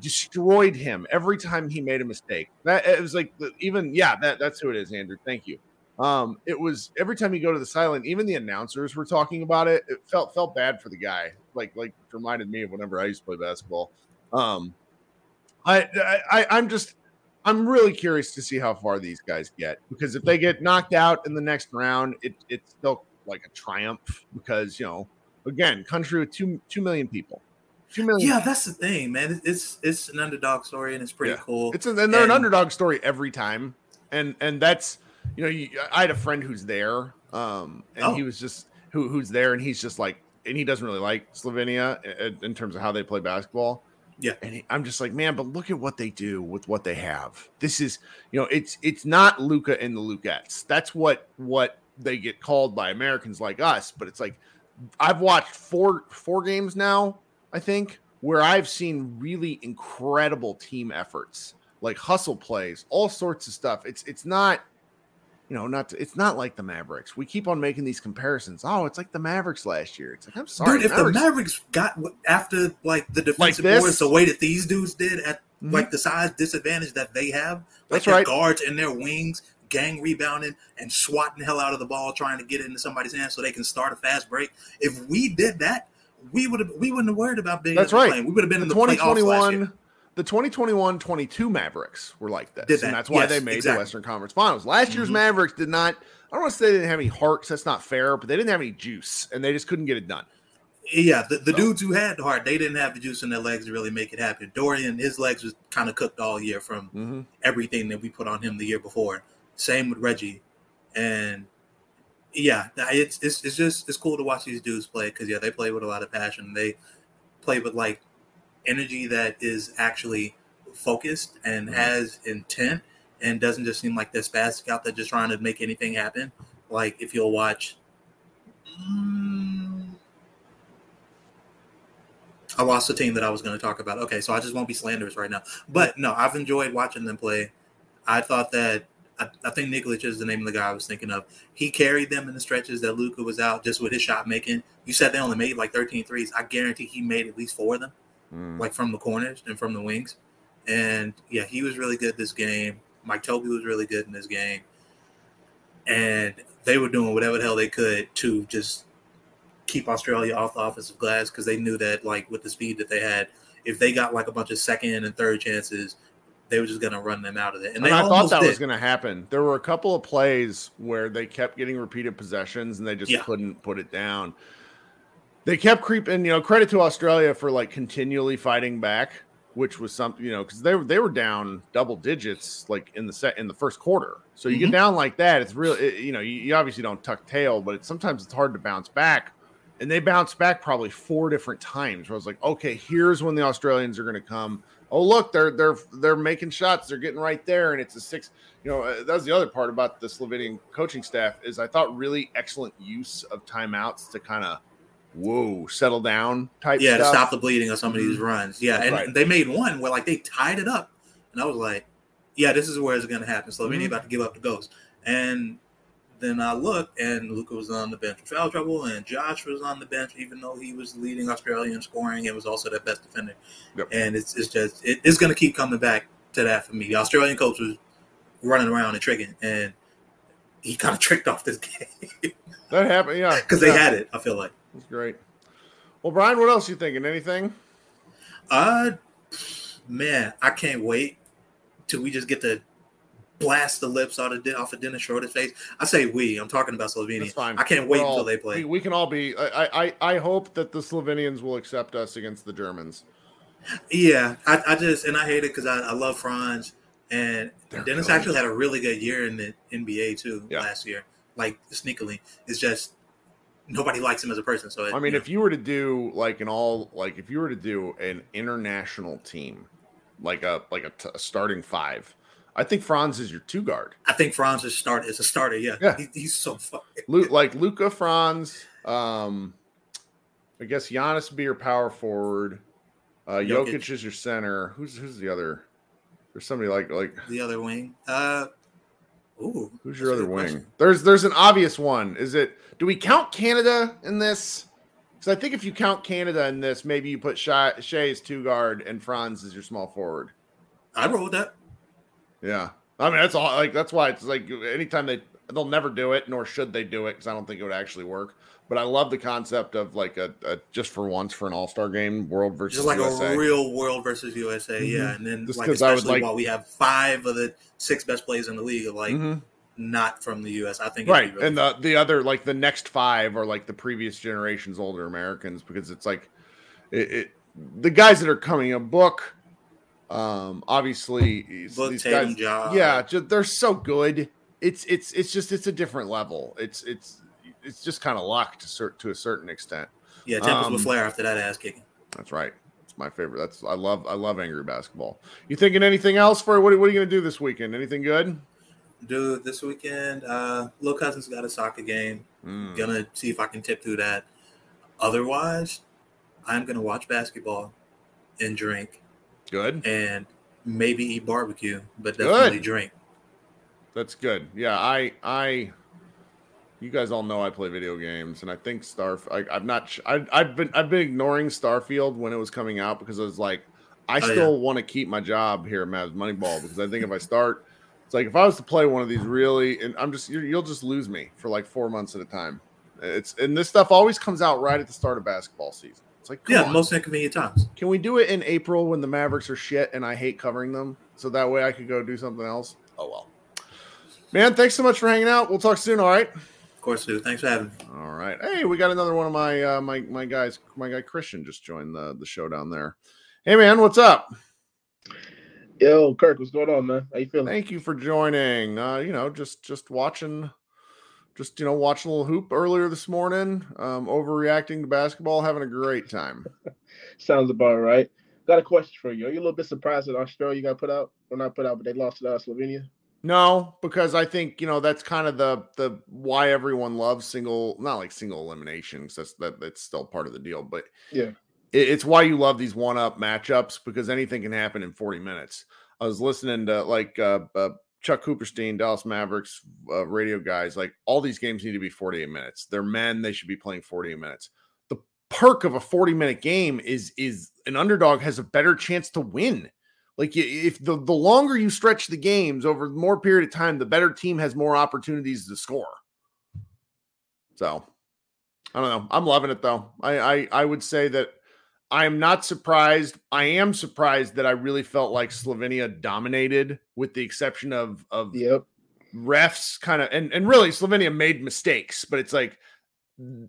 [SPEAKER 1] destroyed him every time he made a mistake. That it was like even yeah, that that's who it is, Andrew. Thank you. Um, it was every time you go to the silent, even the announcers were talking about it. It felt felt bad for the guy. Like like reminded me of whenever I used to play basketball. Um, I, I I'm just I'm really curious to see how far these guys get because if they get knocked out in the next round, it it's still like a triumph because you know again country with two two million people, two million.
[SPEAKER 4] Yeah, that's the thing, man. It's it's an underdog story and it's pretty
[SPEAKER 1] Yeah.
[SPEAKER 4] cool.
[SPEAKER 1] It's and they're an underdog story every time, and and that's you know you, I had a friend who's there, um, and
[SPEAKER 4] Oh.
[SPEAKER 1] he was just who who's there, and he's just like, and he doesn't really like Slovenia in, in terms of how they play basketball.
[SPEAKER 4] Yeah.
[SPEAKER 1] and he, I'm just like, man, but look at what they do with what they have. This is you know, it's it's not Luka and the Lukettes. That's what what they get called by Americans like us, but it's like I've watched four four games now, I think, where I've seen really incredible team efforts, like hustle plays, all sorts of stuff. It's it's not, you know, not it's not like the Mavericks. We keep on making these comparisons. Oh, it's like the Mavericks last year. It's like I'm sorry,
[SPEAKER 4] Dude, if
[SPEAKER 1] Mavericks-
[SPEAKER 4] the Mavericks got after like the defensive
[SPEAKER 1] this?
[SPEAKER 4] boards the way that these dudes did at
[SPEAKER 1] Mhm.
[SPEAKER 4] like the size disadvantage that they have, like
[SPEAKER 1] That's
[SPEAKER 4] their
[SPEAKER 1] right.
[SPEAKER 4] guards and their wings, gang rebounding and swatting the hell out of the ball, trying to get it into somebody's hands so they can start a fast break. If we did that, we would have we wouldn't have worried about being
[SPEAKER 1] That's right.
[SPEAKER 4] play. We would have been
[SPEAKER 1] the
[SPEAKER 4] in the playoffs last year.
[SPEAKER 1] 2021 the 2021-22 Mavericks were like this.
[SPEAKER 4] That.
[SPEAKER 1] And that's why
[SPEAKER 4] Yes,
[SPEAKER 1] they made
[SPEAKER 4] exactly.
[SPEAKER 1] the Western Conference Finals. Last year's
[SPEAKER 4] Mhm.
[SPEAKER 1] Mavericks did not I don't want to say they didn't have any hearts, that's not fair, but they didn't have any juice and they just couldn't get it done.
[SPEAKER 4] Yeah, the, the
[SPEAKER 1] So-
[SPEAKER 4] dudes who had the heart, they didn't have the juice in their legs to really make it happen. Dorian, his legs was kind of cooked all year from
[SPEAKER 1] hmm
[SPEAKER 4] everything that we put on him the year before. Same with Reggie, and yeah, it's it's, it's just it's cool to watch these dudes play because yeah, they play with a lot of passion. They play with like energy that is actually focused and
[SPEAKER 1] Mhm.
[SPEAKER 4] has intent and doesn't just seem like they're spastic out there just trying to make anything happen. Like if you'll watch. Mm, I lost the team that I was going to talk about. Okay, so I just won't be slanderous right now. But no, I've enjoyed watching them play. I thought that I, I think Nikolic is the name of the guy I was thinking of. He carried them in the stretches that Luka was out just with his shot making. You said they only made like 13 threes. I guarantee he made at least four of them,
[SPEAKER 1] Mm.
[SPEAKER 4] like from the corners and from the wings. And yeah, he was really good this game. Mike Tobey was really good in this game. And they were doing whatever the hell they could to just keep Australia off the offensive glass because they knew that, like, with the speed that they had, if they got like a bunch of second and third chances, they were just going to run them out of it. And,
[SPEAKER 1] And, I thought that
[SPEAKER 4] did.
[SPEAKER 1] was going to happen. There were a couple of plays where they kept getting repeated possessions and they just
[SPEAKER 4] Yeah.
[SPEAKER 1] couldn't put it down. They kept creeping, you know, credit to Australia for like continually fighting back, which was something, you know, because they were they were down double digits like in the set in the first quarter. So you
[SPEAKER 4] Mhm.
[SPEAKER 1] get down like that, it's real, it, you know, you, you obviously don't tuck tail, but it's sometimes it's hard to bounce back and they bounced back probably four different times. Where I was like, okay, here's when the Australians are going to come. Oh, look, they're they're they're making shots. They're getting right there, and it's a six. You know, uh, that's the other part about the Slovenian coaching staff is I thought really excellent use of timeouts to kind of whoa settle down type.
[SPEAKER 4] Yeah,
[SPEAKER 1] stuff.
[SPEAKER 4] to stop the bleeding of some of these runs. Yeah, and
[SPEAKER 1] Right.
[SPEAKER 4] they made one where like they tied it up, and I was like, yeah, this is where it's going to happen. Slovenia
[SPEAKER 1] Mhm.
[SPEAKER 4] about to give up the ghost, and then I looked, and Luka was on the bench with foul trouble, and Josh was on the bench, even though he was leading Australia in scoring and was also their best defender.
[SPEAKER 1] Yep.
[SPEAKER 4] And it's it's just it, it's going to keep coming back to that for me. The Australian coach was running around and tricking, and he kind of tricked off this game
[SPEAKER 1] That happened, yeah,
[SPEAKER 4] because they had it. I feel like.
[SPEAKER 1] It's great. Well, Brian, what else you thinking? Anything?
[SPEAKER 4] Uh, man, I can't wait till we just get to blast the lips out of Den- off of Dennis Schroeder's face. I say we. I'm talking about Slovenia.
[SPEAKER 1] That's fine.
[SPEAKER 4] I can't wait
[SPEAKER 1] all-
[SPEAKER 4] until they play.
[SPEAKER 1] We, we can all be. I, I I hope that the Slovenians will accept us against the Germans.
[SPEAKER 4] yeah, I, I just and I hate it because I, I love Franz and
[SPEAKER 1] They're
[SPEAKER 4] Dennis actually had a really good year in the NBA too
[SPEAKER 1] Yeah.
[SPEAKER 4] last year. Like sneakily, it's just nobody likes him as a person. So it,
[SPEAKER 1] I mean,
[SPEAKER 4] you
[SPEAKER 1] if you were to do like an all like if you were to do an international team, like a like a, t- a starting five, I think Franz is your two guard.
[SPEAKER 4] I think Franz is start is a starter. Yeah,
[SPEAKER 1] Yeah.
[SPEAKER 4] He, he's so fucking.
[SPEAKER 1] Lu- like Luka Franz, um, I guess Giannis would be your power forward. Uh, Jokic.
[SPEAKER 4] Jokic.
[SPEAKER 1] is your center. Who's who's the other? There's somebody like like
[SPEAKER 4] The other wing. Uh, ooh,
[SPEAKER 1] Who's your other wing?
[SPEAKER 4] question.
[SPEAKER 1] There's there's an obvious one. Is it? Do we count Canada in this? Because I think if you count Canada in this, maybe you put Shai, Shai as two guard and Franz as your small forward.
[SPEAKER 4] I roll with that.
[SPEAKER 1] Yeah, I mean that's all. Like that's why it's like anytime they they'll never do it, nor should they do it, because I don't think it would actually work. But I love the concept of like a, a just for once for an All Star game, world versus
[SPEAKER 4] just like
[SPEAKER 1] USA.
[SPEAKER 4] a real world versus USA, yeah. And then
[SPEAKER 1] Just
[SPEAKER 4] like
[SPEAKER 1] 'cause I would
[SPEAKER 4] especially
[SPEAKER 1] like-
[SPEAKER 4] while we have five of the six best players in the league, like
[SPEAKER 1] Mhm.
[SPEAKER 4] not from the US. I think
[SPEAKER 1] right
[SPEAKER 4] really
[SPEAKER 1] and the the other like the next five are like the previous generation's older americans because it's like it, it the guys that are coming a book um obviously these
[SPEAKER 4] Book,
[SPEAKER 1] these
[SPEAKER 4] Tatum,
[SPEAKER 1] guys
[SPEAKER 4] Ja.
[SPEAKER 1] yeah ju- they're so good. It's it's it's just it's a different level. It's it's it's just kind of locked to cer- to a certain extent.
[SPEAKER 4] Yeah, tempers
[SPEAKER 1] um,
[SPEAKER 4] with flair after that ass kicking.
[SPEAKER 1] that's right. It's my favorite. That's i love i love angry basketball. You thinking anything else for what, what are you gonna do this weekend? Anything good?
[SPEAKER 4] Dude, this weekend, uh Lil Cousins got a soccer game.
[SPEAKER 1] Mm,
[SPEAKER 4] Gonna see if I can tip through that. Otherwise, I'm gonna watch basketball and drink
[SPEAKER 1] good
[SPEAKER 4] and maybe eat barbecue, but definitely
[SPEAKER 1] Good.
[SPEAKER 4] drink.
[SPEAKER 1] That's good. Yeah, I I you guys all know I play video games and I think Star I, I've not I I've been I've been ignoring Starfield when it was coming out because I was like I
[SPEAKER 4] Oh, yeah.
[SPEAKER 1] still want to keep my job here at Mavs Moneyball because I think if I start it's like if I was to play one of these really and I'm just you you'll just lose me for like 4 months at a time. It's and this stuff always comes out right at the start of basketball season. It's like
[SPEAKER 4] Yeah,
[SPEAKER 1] on.
[SPEAKER 4] most inconvenient times.
[SPEAKER 1] Can we do it in April when the Mavericks are shit and I hate covering them? So that way I could go do something else. Oh well. Man, thanks so much for hanging out. We'll talk soon, all right?
[SPEAKER 4] Of course, dude. Thanks for having me.
[SPEAKER 1] All right. Hey, we got another one of my uh my my guys, my guy Christian just joined the the show down there. Hey man, what's up?
[SPEAKER 5] Yo, Kirk, what's going on, man? How you feeling?
[SPEAKER 1] Thank you for joining. Uh, you know, just just watching just you know, watching a little hoop earlier this morning, um, overreacting to basketball, having a great time.
[SPEAKER 5] Sounds about right. Got a question for you. Are you a little bit surprised that Australia got put out? Or not put out, but they lost to uh, Slovenia?
[SPEAKER 1] No, because I think you know that's kind of the the why everyone loves single, not like single elimination, 'cause that's that that's still part of the deal, but
[SPEAKER 5] Yeah.
[SPEAKER 1] it, it's why you love these one up matchups because anything can happen in 40 minutes. I was listening to like uh, uh, Chuck Cooperstein, Dallas Mavericks uh, radio guys, like all these games need to be 48 minutes. They're men, they should be playing 48 minutes. The perk of a 40 minute game is is an underdog has a better chance to win. Like if the the longer you stretch the games over more period of time, the better team has more opportunities to score. So I don't know. I'm loving it though. I I, I would say that I am not surprised. I am surprised that I really felt like Slovenia dominated, with the exception of of
[SPEAKER 5] Yep.
[SPEAKER 1] refs kind of and, and really Slovenia made mistakes, but it's like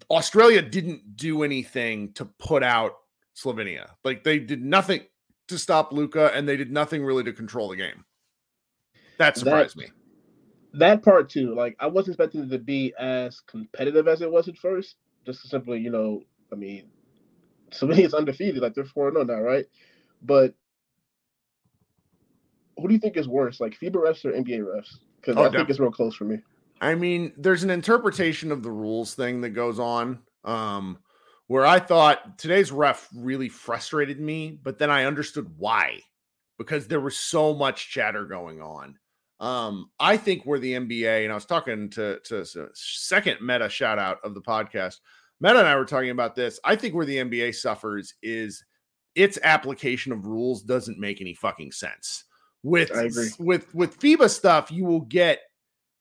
[SPEAKER 1] Australia didn't do anything to put out Slovenia. Like they did nothing to stop Luka and they did nothing really to control the game. That surprised me.
[SPEAKER 5] That part too. Like I wasn't expecting it to be as competitive as it was at first. just simply, you know, I mean, Slovenia's undefeated, like they're 4 0 now, right? But who do you think is worse, like FIBA refs or NBA refs? Because oh, I think it's real close for me.
[SPEAKER 1] I mean, there's an interpretation of the rules thing that goes on. Um, where I thought today's ref really frustrated me, but then I understood why because there was so much chatter going on. Um, I think we're the NBA, and I was talking to to second meta shout out of the podcast. Meta and I were talking about this. I think where the NBA suffers is its application of rules doesn't make any fucking sense. With with with FIBA stuff, you will get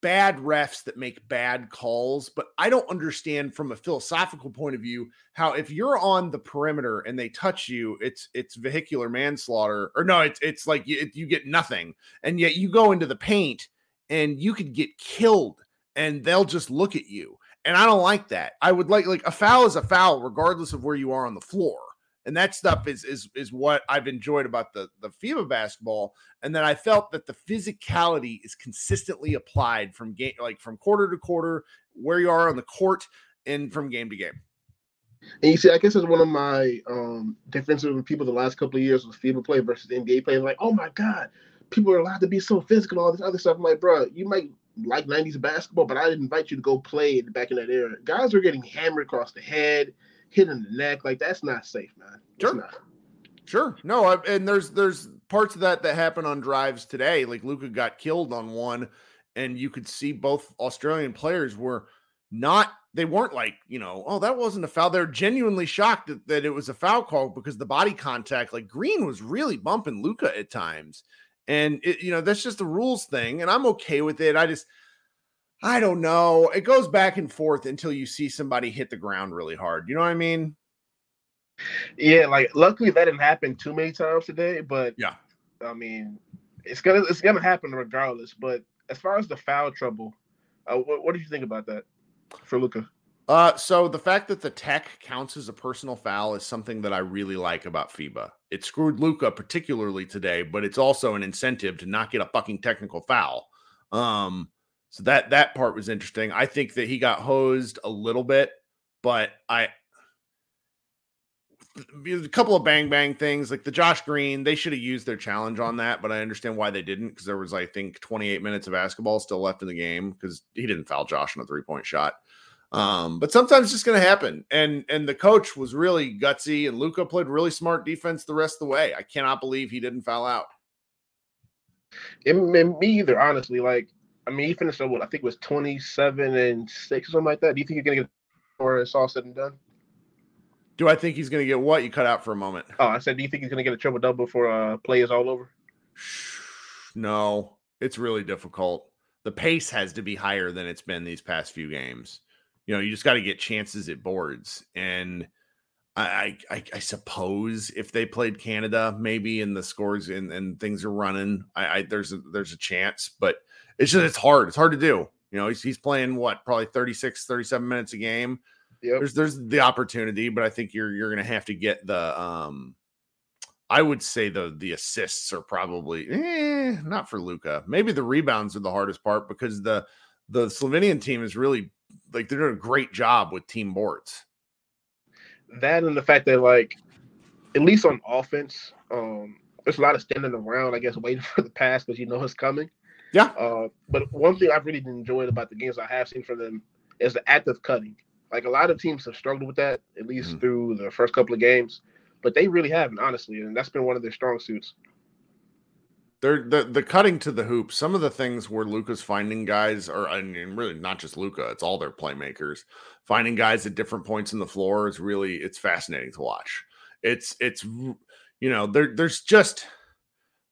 [SPEAKER 1] bad refs that make bad calls, but I don't understand from a philosophical point of view how if you're on the perimeter and they touch you, it's it's vehicular manslaughter or no, it's it's like you, you get nothing, and yet you go into the paint and you could get killed, and they'll just look at you, and I don't like that. I would like like a foul is a foul regardless of where you are on the floor and that stuff is is is what I've enjoyed about the the FIBA basketball. And then I felt that the physicality is consistently applied from game like from quarter to quarter, where you are on the court, and from game to game.
[SPEAKER 5] And you see, I guess it's one of my um differences with people the last couple of years with FIBA play versus NBA play. Like, oh my god, people are allowed to be so physical, all this other stuff. I'm like, bro, you might like 90s basketball, but I didn't invite you to go play back in that era. Guys were getting hammered across the head hitting in the neck. Like that's not safe, man.
[SPEAKER 1] sure. Sure. No, I, and there's there's parts of that that happen on drives today. Like Luka got killed on one, and you could see both Australian players were not they weren't like you know oh that wasn't a foul they're genuinely shocked that, that it was a foul call because the body contact like green was really bumping Luka at times and it, you know that's just the rules thing and i'm okay with it i just I don't know. It goes back and forth until you see somebody hit the ground really hard. You know what I mean?
[SPEAKER 5] Yeah, like luckily that didn't happen too many times today, but
[SPEAKER 1] yeah,
[SPEAKER 5] I mean, it's gonna it's gonna happen regardless. But as far as the foul trouble, uh, what, what do you think about that for Luka?
[SPEAKER 1] Uh, so the fact that the tech counts as a personal foul is something that I really like about FIBA. It screwed Luka particularly today, but it's also an incentive to not get a fucking technical foul. Um, so that that part was interesting. I think that he got hosed a little bit, but I a couple of bang bang things like the Josh Green, they should have used their challenge on that, but I understand why they didn't because there was I think 28 minutes of basketball still left in the game because he didn't foul Josh on a three point shot. Um, but sometimes it's just going to happen, and and the coach was really gutsy, and Luka played really smart defense the rest of the way. I cannot believe he didn't foul out.
[SPEAKER 5] It, me either, honestly. Like I mean, he finished what I think was twenty seven and six or something like that. Do you think he's gonna get or it's all said and done?
[SPEAKER 1] Do I think he's gonna get what? You cut out for a moment.
[SPEAKER 5] Oh, I said, do you think he's gonna get a triple double before uh, play is all over?
[SPEAKER 1] No, it's really difficult. The pace has to be higher than it's been these past few games. You know, you just got to get chances at boards, and I, I, I, suppose if they played Canada, maybe in the scores and, and things are running, I, I there's a, there's a chance, but it's just it's hard. It's hard to do. You know, he's he's playing what probably 36, 37 minutes a game. Yep. There's there's the opportunity, but I think you're you're gonna have to get the um I would say the the assists are probably eh, not for Luka. Maybe the rebounds are the hardest part because the the Slovenian team is really like they're doing a great job with team boards.
[SPEAKER 5] That and the fact that like at least on offense, um, there's a lot of standing around, I guess, waiting for the pass because you know it's coming.
[SPEAKER 1] Yeah.
[SPEAKER 5] Uh, but one thing I've really enjoyed about the games I have seen from them is the active cutting. Like a lot of teams have struggled with that, at least mm-hmm. through the first couple of games, but they really haven't, honestly, and that's been one of their strong suits.
[SPEAKER 1] They're the the cutting to the hoop. Some of the things where Luka's finding guys, or I mean, really not just Luka, it's all their playmakers finding guys at different points in the floor is really it's fascinating to watch. It's it's you know there there's just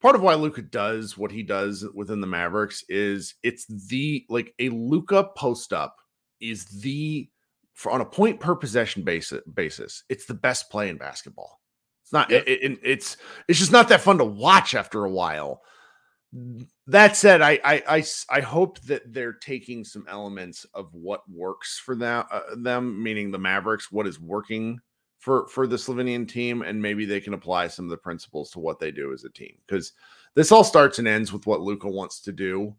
[SPEAKER 1] part of why Luka does what he does within the Mavericks is it's the like a Luka post up is the for on a point per possession basis basis it's the best play in basketball. It's not it, it, it's it's just not that fun to watch after a while. That said, I I I, I hope that they're taking some elements of what works for them, uh, them meaning the Mavericks, what is working for for the Slovenian team, and maybe they can apply some of the principles to what they do as a team. Because this all starts and ends with what Luka wants to do,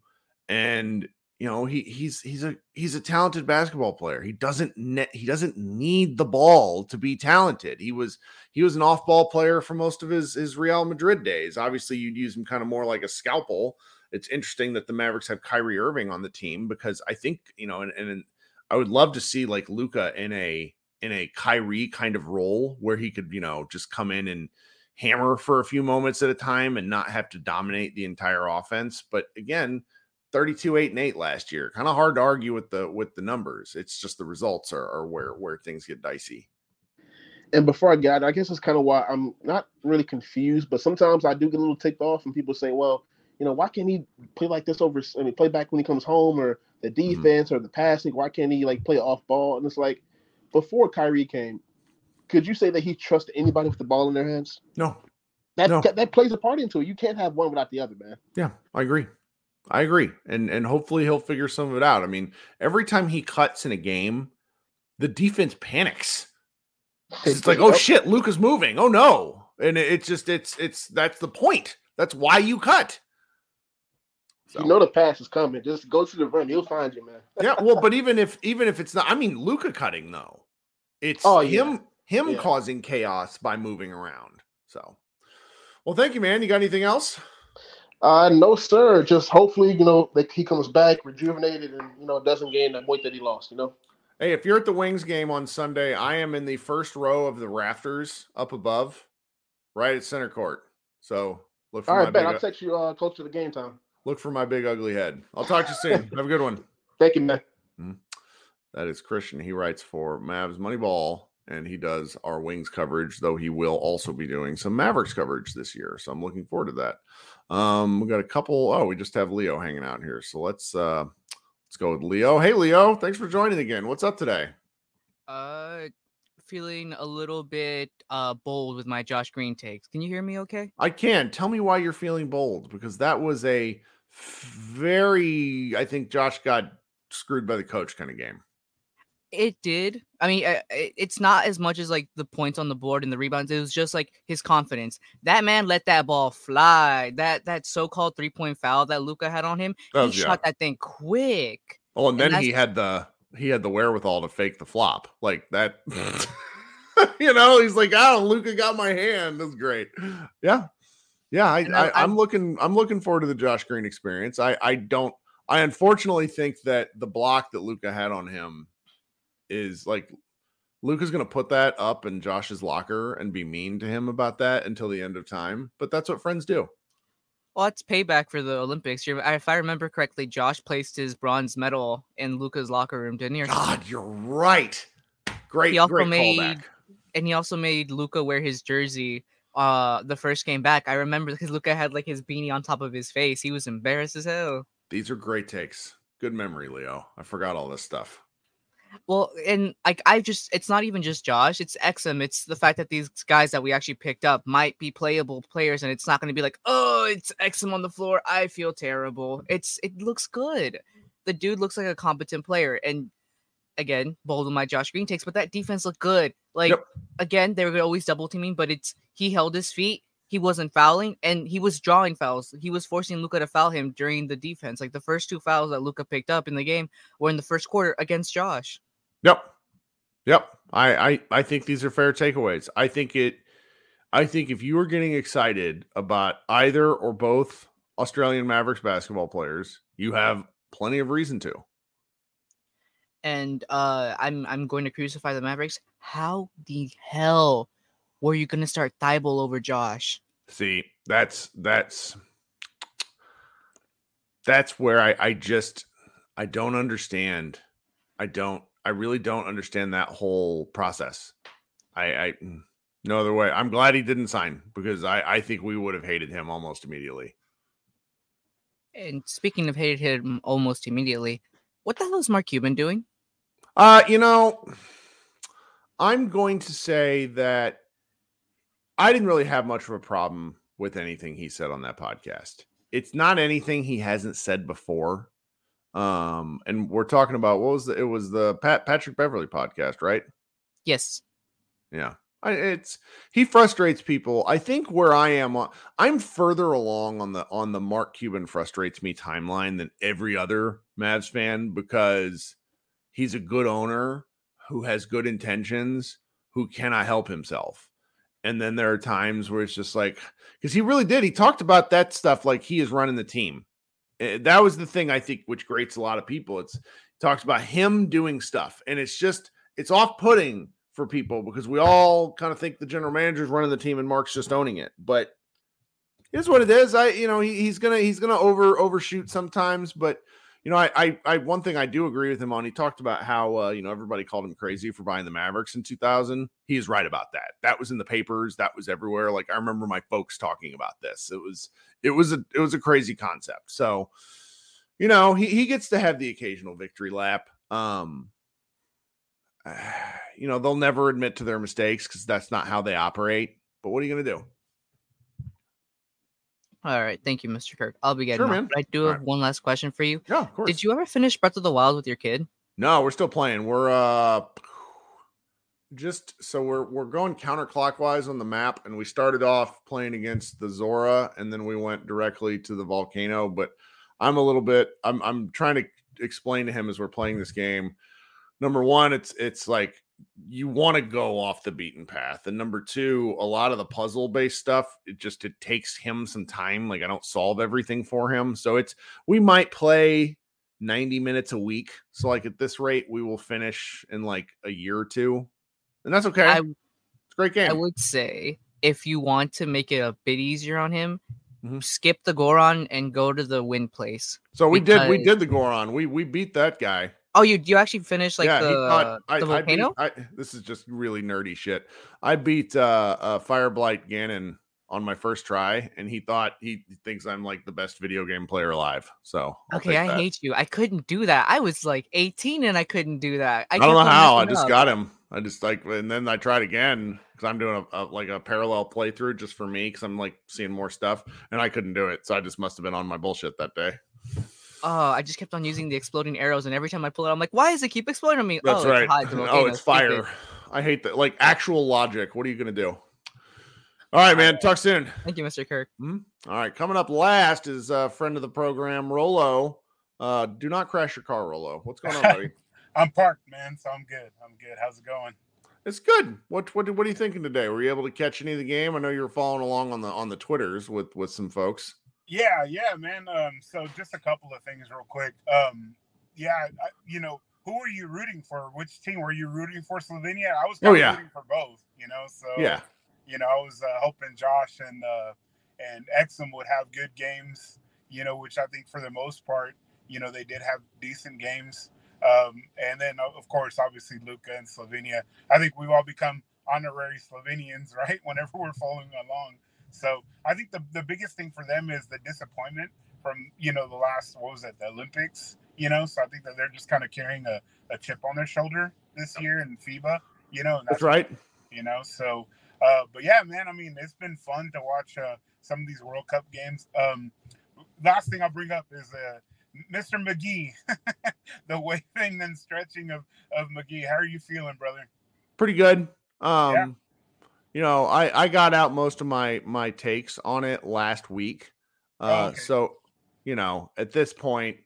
[SPEAKER 1] and you know he he's he's a he's a talented basketball player. He doesn't net he doesn't need the ball to be talented. He was he was an off-ball player for most of his his real madrid days. Obviously you'd use him kind of more like a scalpel. It's interesting that the mavericks have kyrie irving on the team because i think you know and, and i would love to see like luka in a in a kyrie kind of role where he could you know just come in and hammer for a few moments at a time and not have to dominate the entire offense. But again 32 8 and 8 last year kind of hard to argue with the with the numbers it's just the results are, are where where things get dicey.
[SPEAKER 5] And before i got i guess it's kind of why i'm not really confused but sometimes i do get a little ticked off and people say well you know why can't he play like this over i mean play back when he comes home or the
[SPEAKER 1] Mm-hmm.
[SPEAKER 5] defense or the passing why can't he like play off ball? And it's like before Kyrie came could you say that he trusted anybody with the ball in their hands?
[SPEAKER 1] No.
[SPEAKER 5] That
[SPEAKER 1] No.
[SPEAKER 5] that plays a part into it you can't have one without the other man.
[SPEAKER 1] Yeah i agree i agree and and hopefully he'll figure some of it out. I mean every time he cuts in a game the defense panics. It's like oh shit luke is moving. Oh no. And it- it's just it's it's that's the point. That's why you cut.
[SPEAKER 5] You know the pass is coming. Just go to the rim. He'll find you man.
[SPEAKER 1] Yeah well but even if even if it's not i mean luka cutting though. It's
[SPEAKER 5] Oh, yeah.
[SPEAKER 1] him him
[SPEAKER 5] Yeah.
[SPEAKER 1] causing chaos by moving around. So well thank you man. You got anything else
[SPEAKER 5] Uh, no, sir. Just hopefully, you know, that he comes back rejuvenated and you know doesn't gain that weight that he lost. You know.
[SPEAKER 1] hey if you're at the wings game on sunday i am in the first row of the rafters up above right at center court so look for
[SPEAKER 5] All
[SPEAKER 1] my
[SPEAKER 5] right, bet.
[SPEAKER 1] big,
[SPEAKER 5] I'll text you uh, close to the game time.
[SPEAKER 1] look for my big ugly head i'll talk to you soon have a good one
[SPEAKER 5] Thank you, man.
[SPEAKER 1] That is Christian. He writes for Mavs Moneyball and he does our wings coverage, though he will also be doing some Mavericks coverage this year. So I'm looking forward to that. Um, we got a couple. Oh, we just have Leo hanging out here. So let's uh let's go with Leo. Hey Leo, thanks for joining again. What's up today?
[SPEAKER 6] Uh, feeling a little bit uh bold with my Josh Green takes. Can you hear me? Okay.
[SPEAKER 1] I can. Tell me why you're feeling bold because that was a very I think Josh got screwed by the coach kind of game.
[SPEAKER 6] It did. I mean, uh, it's not as much as like the points on the board and the rebounds. It was just like his confidence. That man let that ball fly. That that so-called three-point foul that Luka had on him,
[SPEAKER 1] That
[SPEAKER 6] he
[SPEAKER 1] yeah.
[SPEAKER 6] shot that thing quick.
[SPEAKER 1] Oh, and
[SPEAKER 6] And
[SPEAKER 1] then he had the he had the wherewithal to fake the flop like that. you know, he's like, "Oh, Luka got my hand." That's great. Yeah, yeah. I,
[SPEAKER 6] I-
[SPEAKER 1] I, I'm looking. I'm looking forward to the Josh Green experience. I I don't. I unfortunately think that the block that Luka had on him is like Luka's going to put that up in Josh's locker and be mean to him about that until the end of time. But that's what friends do.
[SPEAKER 6] Well, it's payback for the Olympics. If I remember correctly, Josh placed his bronze medal in Luka's locker room, didn't he?
[SPEAKER 1] God, you're right. Great,
[SPEAKER 6] He also
[SPEAKER 1] great
[SPEAKER 6] made-
[SPEAKER 1] callback.
[SPEAKER 6] and he also made Luka wear his jersey uh the first game back. I remember because Luka had like his beanie on top of his face. He was embarrassed as hell.
[SPEAKER 1] These are great takes. Good memory, Leo. I forgot all this stuff.
[SPEAKER 6] Well, and like I just it's not even just Josh, it's Exum. It's the fact that these guys that we actually picked up might be playable players, and it's not gonna be like, oh, it's Exum on the floor. I feel terrible. It's it looks good. The dude looks like a competent player. And again, bold with my Josh Green takes, but that defense looked good. Like
[SPEAKER 1] Yep.
[SPEAKER 6] again, they were always double teaming, but it's he held his feet, he wasn't fouling, and he was drawing fouls. He was forcing Luka to foul him during the defense. Like the first two fouls that Luka picked up in the game were in the first quarter against Josh.
[SPEAKER 1] Yep. Yep. I, I I think these are fair takeaways. I think it I think if you are getting excited about either or both Australian Mavericks basketball players, you have plenty of reason to.
[SPEAKER 6] and uh I'm I'm going to crucify the Mavericks. How the hell were you gonna start Thibault over Josh?
[SPEAKER 1] See, that's that's that's where I I just I don't understand. I don't I really don't understand that whole process. I I mm, no other way. I'm glad he didn't sign because I I think we would have hated him almost immediately.
[SPEAKER 6] And speaking of hated him almost immediately, what the hell is Mark Cuban doing?
[SPEAKER 1] Uh, you know, I'm going to say that I didn't really have much of a problem with anything he said on that podcast. It's not anything he hasn't said before. Um, and we're talking about what was the it was the Pat Patrick Beverley podcast, right?
[SPEAKER 6] Yes.
[SPEAKER 1] Yeah. I, it's he frustrates people. I think where I am, uh, I'm further along on the on the Mark Cuban frustrates me timeline than every other Mavs fan because he's a good owner who has good intentions who cannot help himself. And then there are times where it's just like because he really did. He talked about that stuff like he is running the team. Eh, that was the thing I think which grates a lot of people. It's talks about him doing stuff, and it's just it's off putting for people because we all kind of think the general manager is running the team and Mark's just owning it. But it's what it is. I you know he, he's gonna he's gonna over overshoot sometimes, but you know I, I, I one thing I do agree with him on. He talked about how uh, you know everybody called him crazy for buying the Mavericks in 2000. He is right about that. That was in the papers. That was everywhere. Like I remember my folks talking about this. It was it was a it was a crazy concept. So you know he he gets to have the occasional victory lap. Um, you know, they'll never admit to their mistakes because that's not how they operate. But what are you going to do?
[SPEAKER 6] All right, thank you, Mr. Kirk. I'll be getting
[SPEAKER 1] Sure,
[SPEAKER 6] off,
[SPEAKER 1] man.
[SPEAKER 6] I do have
[SPEAKER 1] right.
[SPEAKER 6] one last question for you.
[SPEAKER 1] Yeah, of course.
[SPEAKER 6] Did you ever finish Breath of the Wild with your kid?
[SPEAKER 1] No, we're still playing. We're uh just so we're we're going counterclockwise on the map, and we started off playing against the Zora, and then we went directly to the volcano. But I'm a little bit I'm I'm trying to explain to him as we're playing this game. Number one, it's it's like you want to go off the beaten path, and number two, a lot of the puzzle based stuff it just it takes him some time. Like I don't solve everything for him, so it's we might play 90 minutes a week. So like at this rate, we will finish in like a year or two. And that's okay.
[SPEAKER 6] I
[SPEAKER 1] it's a great game.
[SPEAKER 6] I would say if you want to make it a bit easier on him,
[SPEAKER 1] Mhm.
[SPEAKER 6] skip the Goron and go to the Wind Place.
[SPEAKER 1] so we did we did the Goron. We we beat that guy.
[SPEAKER 6] Oh, you you actually finished like
[SPEAKER 1] yeah,
[SPEAKER 6] the,
[SPEAKER 1] thought I,
[SPEAKER 6] the
[SPEAKER 1] I beat-
[SPEAKER 6] volcano?
[SPEAKER 1] I, this is just really nerdy shit. I beat uh, uh Fireblight Ganon on my first try, and he thought he thinks I'm like the best video game player alive. So I'll
[SPEAKER 6] okay, I hate you. I couldn't do that. I was like 18 and I couldn't do that. I,
[SPEAKER 1] I don't know how. I just
[SPEAKER 6] up.
[SPEAKER 1] got him. I just like, and then I tried again because I'm doing a, a like a parallel playthrough just for me because I'm like seeing more stuff, and I couldn't do it. So I just must have been on my bullshit that day.
[SPEAKER 6] Oh, I just kept on using the exploding arrows, and every time I pull it, I'm like, why does it keep exploding on me?
[SPEAKER 1] That's
[SPEAKER 6] oh,
[SPEAKER 1] right.
[SPEAKER 6] It's hot,
[SPEAKER 1] oh,
[SPEAKER 6] volcano,
[SPEAKER 1] it's
[SPEAKER 6] stupid.
[SPEAKER 1] fire. I hate that. Like actual logic. What are you gonna do? All right, man. Talk soon.
[SPEAKER 6] Thank you, Mr. Kirk.
[SPEAKER 1] All right, coming up last is a friend of the program, Rolo. Uh, do not crash your car, Rolo. What's going on, buddy?
[SPEAKER 7] I'm parked, man, so I'm good. I'm good. How's it going?
[SPEAKER 1] It's good. What what what are you thinking today? Were you able to catch any of the game? I know you were following along on the on the twitters with with some folks.
[SPEAKER 7] Yeah, yeah, man. Um, so just a couple of things real quick. Um, yeah, I, you know, who are you rooting for? Which team were you rooting for? Slovenia. I was
[SPEAKER 1] Oh, yeah.
[SPEAKER 7] rooting for both. You know, so
[SPEAKER 1] Yeah,
[SPEAKER 7] you know, I was uh, hoping Josh and uh, and Exum would have good games. You know, which I think for the most part, you know, they did have decent games. Um, and then of course, obviously Luka and Slovenia. I think we've all become honorary Slovenians, right? Whenever we're following along. So I think the, the biggest thing for them is the disappointment from you know the last what was it the Olympics. You know, so I think that they're just kind of carrying a, a chip on their shoulder this year in FIBA. You know, and
[SPEAKER 1] that's right.
[SPEAKER 7] you know so uh but yeah man i mean it's been fun to watch uh some of these world cup games um last thing i'll bring up is uh mr mcgee the waving and stretching of of mcgee how are you feeling brother
[SPEAKER 1] Pretty good. Um,
[SPEAKER 7] Yeah.
[SPEAKER 1] You know, I I got out most of my my takes on it last week. Uh,
[SPEAKER 7] Oh, okay.
[SPEAKER 1] so you know, at this point,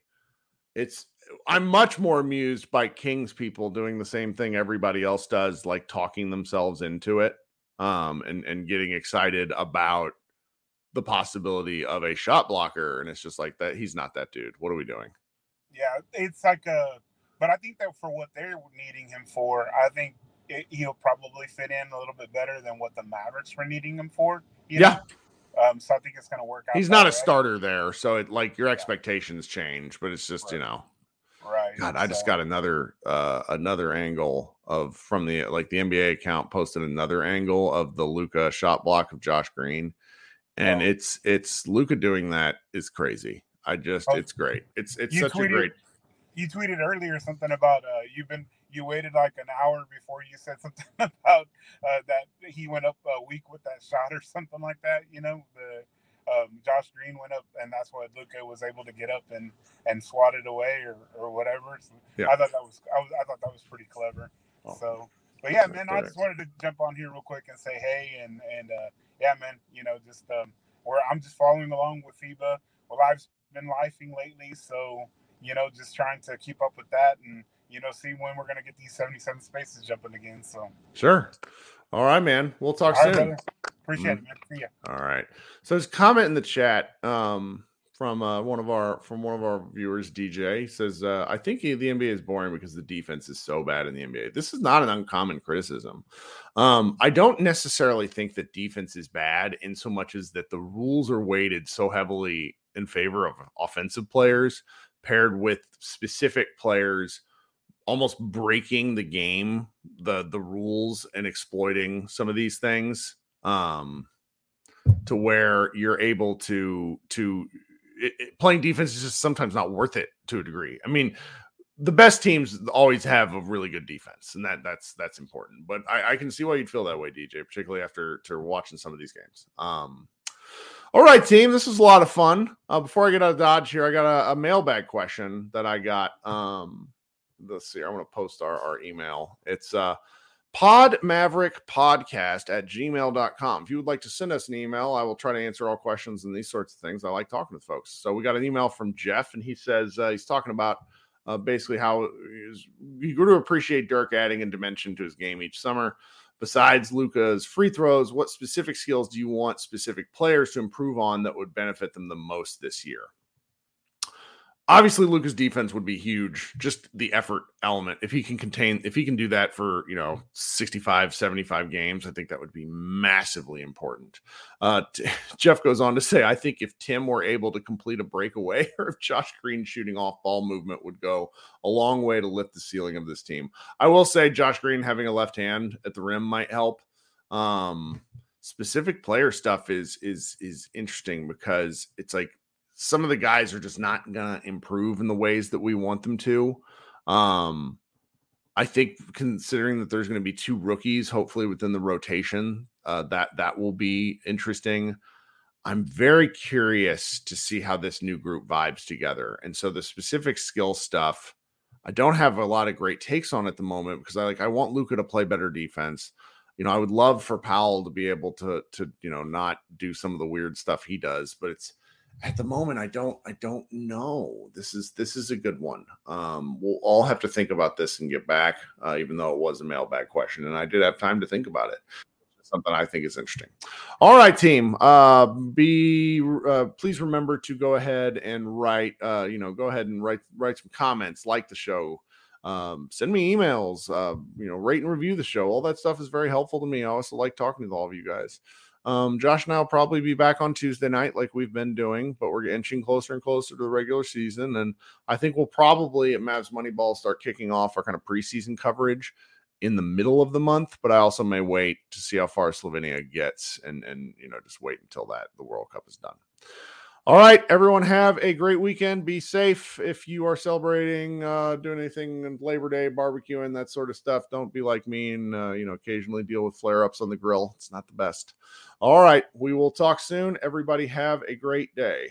[SPEAKER 1] it's I'm much more amused by Kings people doing the same thing everybody else does, like talking themselves into it, um, and and getting excited about the possibility of a shot blocker, and it's just like that. He's not that dude. What are we doing?
[SPEAKER 7] yeah it's like a but i think that for what they're needing him for i think it, he'll probably fit in a little bit better than what the mavericks were needing him for
[SPEAKER 1] Yeah.
[SPEAKER 7] um so i think it's going to work out
[SPEAKER 1] He's not a
[SPEAKER 7] way.
[SPEAKER 1] starter there, so it like your expectations change, but it's just you know.
[SPEAKER 7] right
[SPEAKER 1] God, I just got another uh another angle of from the like the NBA account posted another angle of the Luka shot block of Josh Green. And
[SPEAKER 7] Oh.
[SPEAKER 1] it's it's Luka doing that is crazy. I just
[SPEAKER 7] Oh.
[SPEAKER 1] it's great. It's it's such a great
[SPEAKER 7] you tweeted earlier something about uh you've been you waited like an hour before you said something about uh that he went up a week with that shot or something like that you know the um josh green went up and that's why luka was able to get up and and swat it away or or whatever so
[SPEAKER 1] Yeah.
[SPEAKER 7] i thought that was I, was I thought that was pretty clever
[SPEAKER 1] Oh.
[SPEAKER 7] so but yeah, man, I just wanted to jump on here real quick and say hey, and and uh, yeah, man, you know, just um, where I'm just following along with FIBA. Well, I've been lifing lately, so you know, just trying to keep up with that and you know, see when we're gonna get these 77 spaces jumping again. So
[SPEAKER 1] sure. All right, man. We'll talk
[SPEAKER 7] All
[SPEAKER 1] soon.
[SPEAKER 7] Right, Appreciate mm-hmm. it, man. See ya.
[SPEAKER 1] All right. So there's comment in the chat. Um, from uh, one of our from one of our viewers, DJ says, uh, "I think the NBA is boring because the defense is so bad in the NBA." This is not an uncommon criticism. Um, I don't necessarily think that defense is bad in so much as that the rules are weighted so heavily in favor of offensive players paired with specific players almost breaking the game, the the rules and exploiting some of these things um to where you're able to to it, it, playing defense is just sometimes not worth it to a degree. I mean, the best teams always have a really good defense, and that that's that's important. But I, I can see why you'd feel that way, DJ, particularly after to watching some of these games. Um, all right, team, this was a lot of fun. Uh, before I get out of Dodge here, I got a, a mailbag question that I got. Um, let's see, I want to post our, our email. It's uh pod maverick podcast at gmail.com if you would like to send us an email i will try to answer all questions and these sorts of things. I like talking with folks. So we got an email from jeff and he says uh, he's talking about uh, basically how you grew to appreciate dirk adding a dimension to his game each summer. Besides Luka's free throws what specific skills do you want specific players to improve on that would benefit them the most this year obviously Luka's defense would be huge just the effort element. If he can contain if he can do that for you know 65 75 games i think that would be massively important. Uh, t- jeff goes on to say i think if tim were able to complete a breakaway or if josh green shooting off ball movement would go a long way to lift the ceiling of this team. I will say josh green having a left hand at the rim might help. Um specific player stuff is is is interesting because it's like some of the guys are just not going to improve in the ways that we want them to. Um, I think considering that there's going to be two rookies, hopefully within the rotation, uh, that that will be interesting. I'm very curious to see how this new group vibes together. And so the specific skill stuff, I don't have a lot of great takes on at the moment because I like I want Luka to play better defense. You know, I would love for Powell to be able to to you know not do some of the weird stuff he does, but it's at the moment i don't i don't know this is this is a good one um we'll all have to think about this and get back uh, even though it was a mailbag question and i did have time to think about it something i think is interesting all right team uh be uh, please remember to go ahead and write uh you know go ahead and write write some comments like the show um, send me emails, uh, you know, rate and review the show. All that stuff is very helpful to me. I also like talking to all of you guys. Um, Josh and I will probably be back on Tuesday night, like we've been doing, but we're inching closer and closer to the regular season. And I think we'll probably at Mavs Moneyball start kicking off our kind of preseason coverage in the middle of the month. But I also may wait to see how far Slovenia gets and and you know just wait until that the World Cup is done. All right, everyone, have a great weekend. Be safe if you are celebrating, uh, doing anything on Labor Day, barbecuing, that sort of stuff. Don't be like me and uh, you know occasionally deal with flare ups on the grill. It's not the best. All right, we will talk soon. Everybody, have a great day.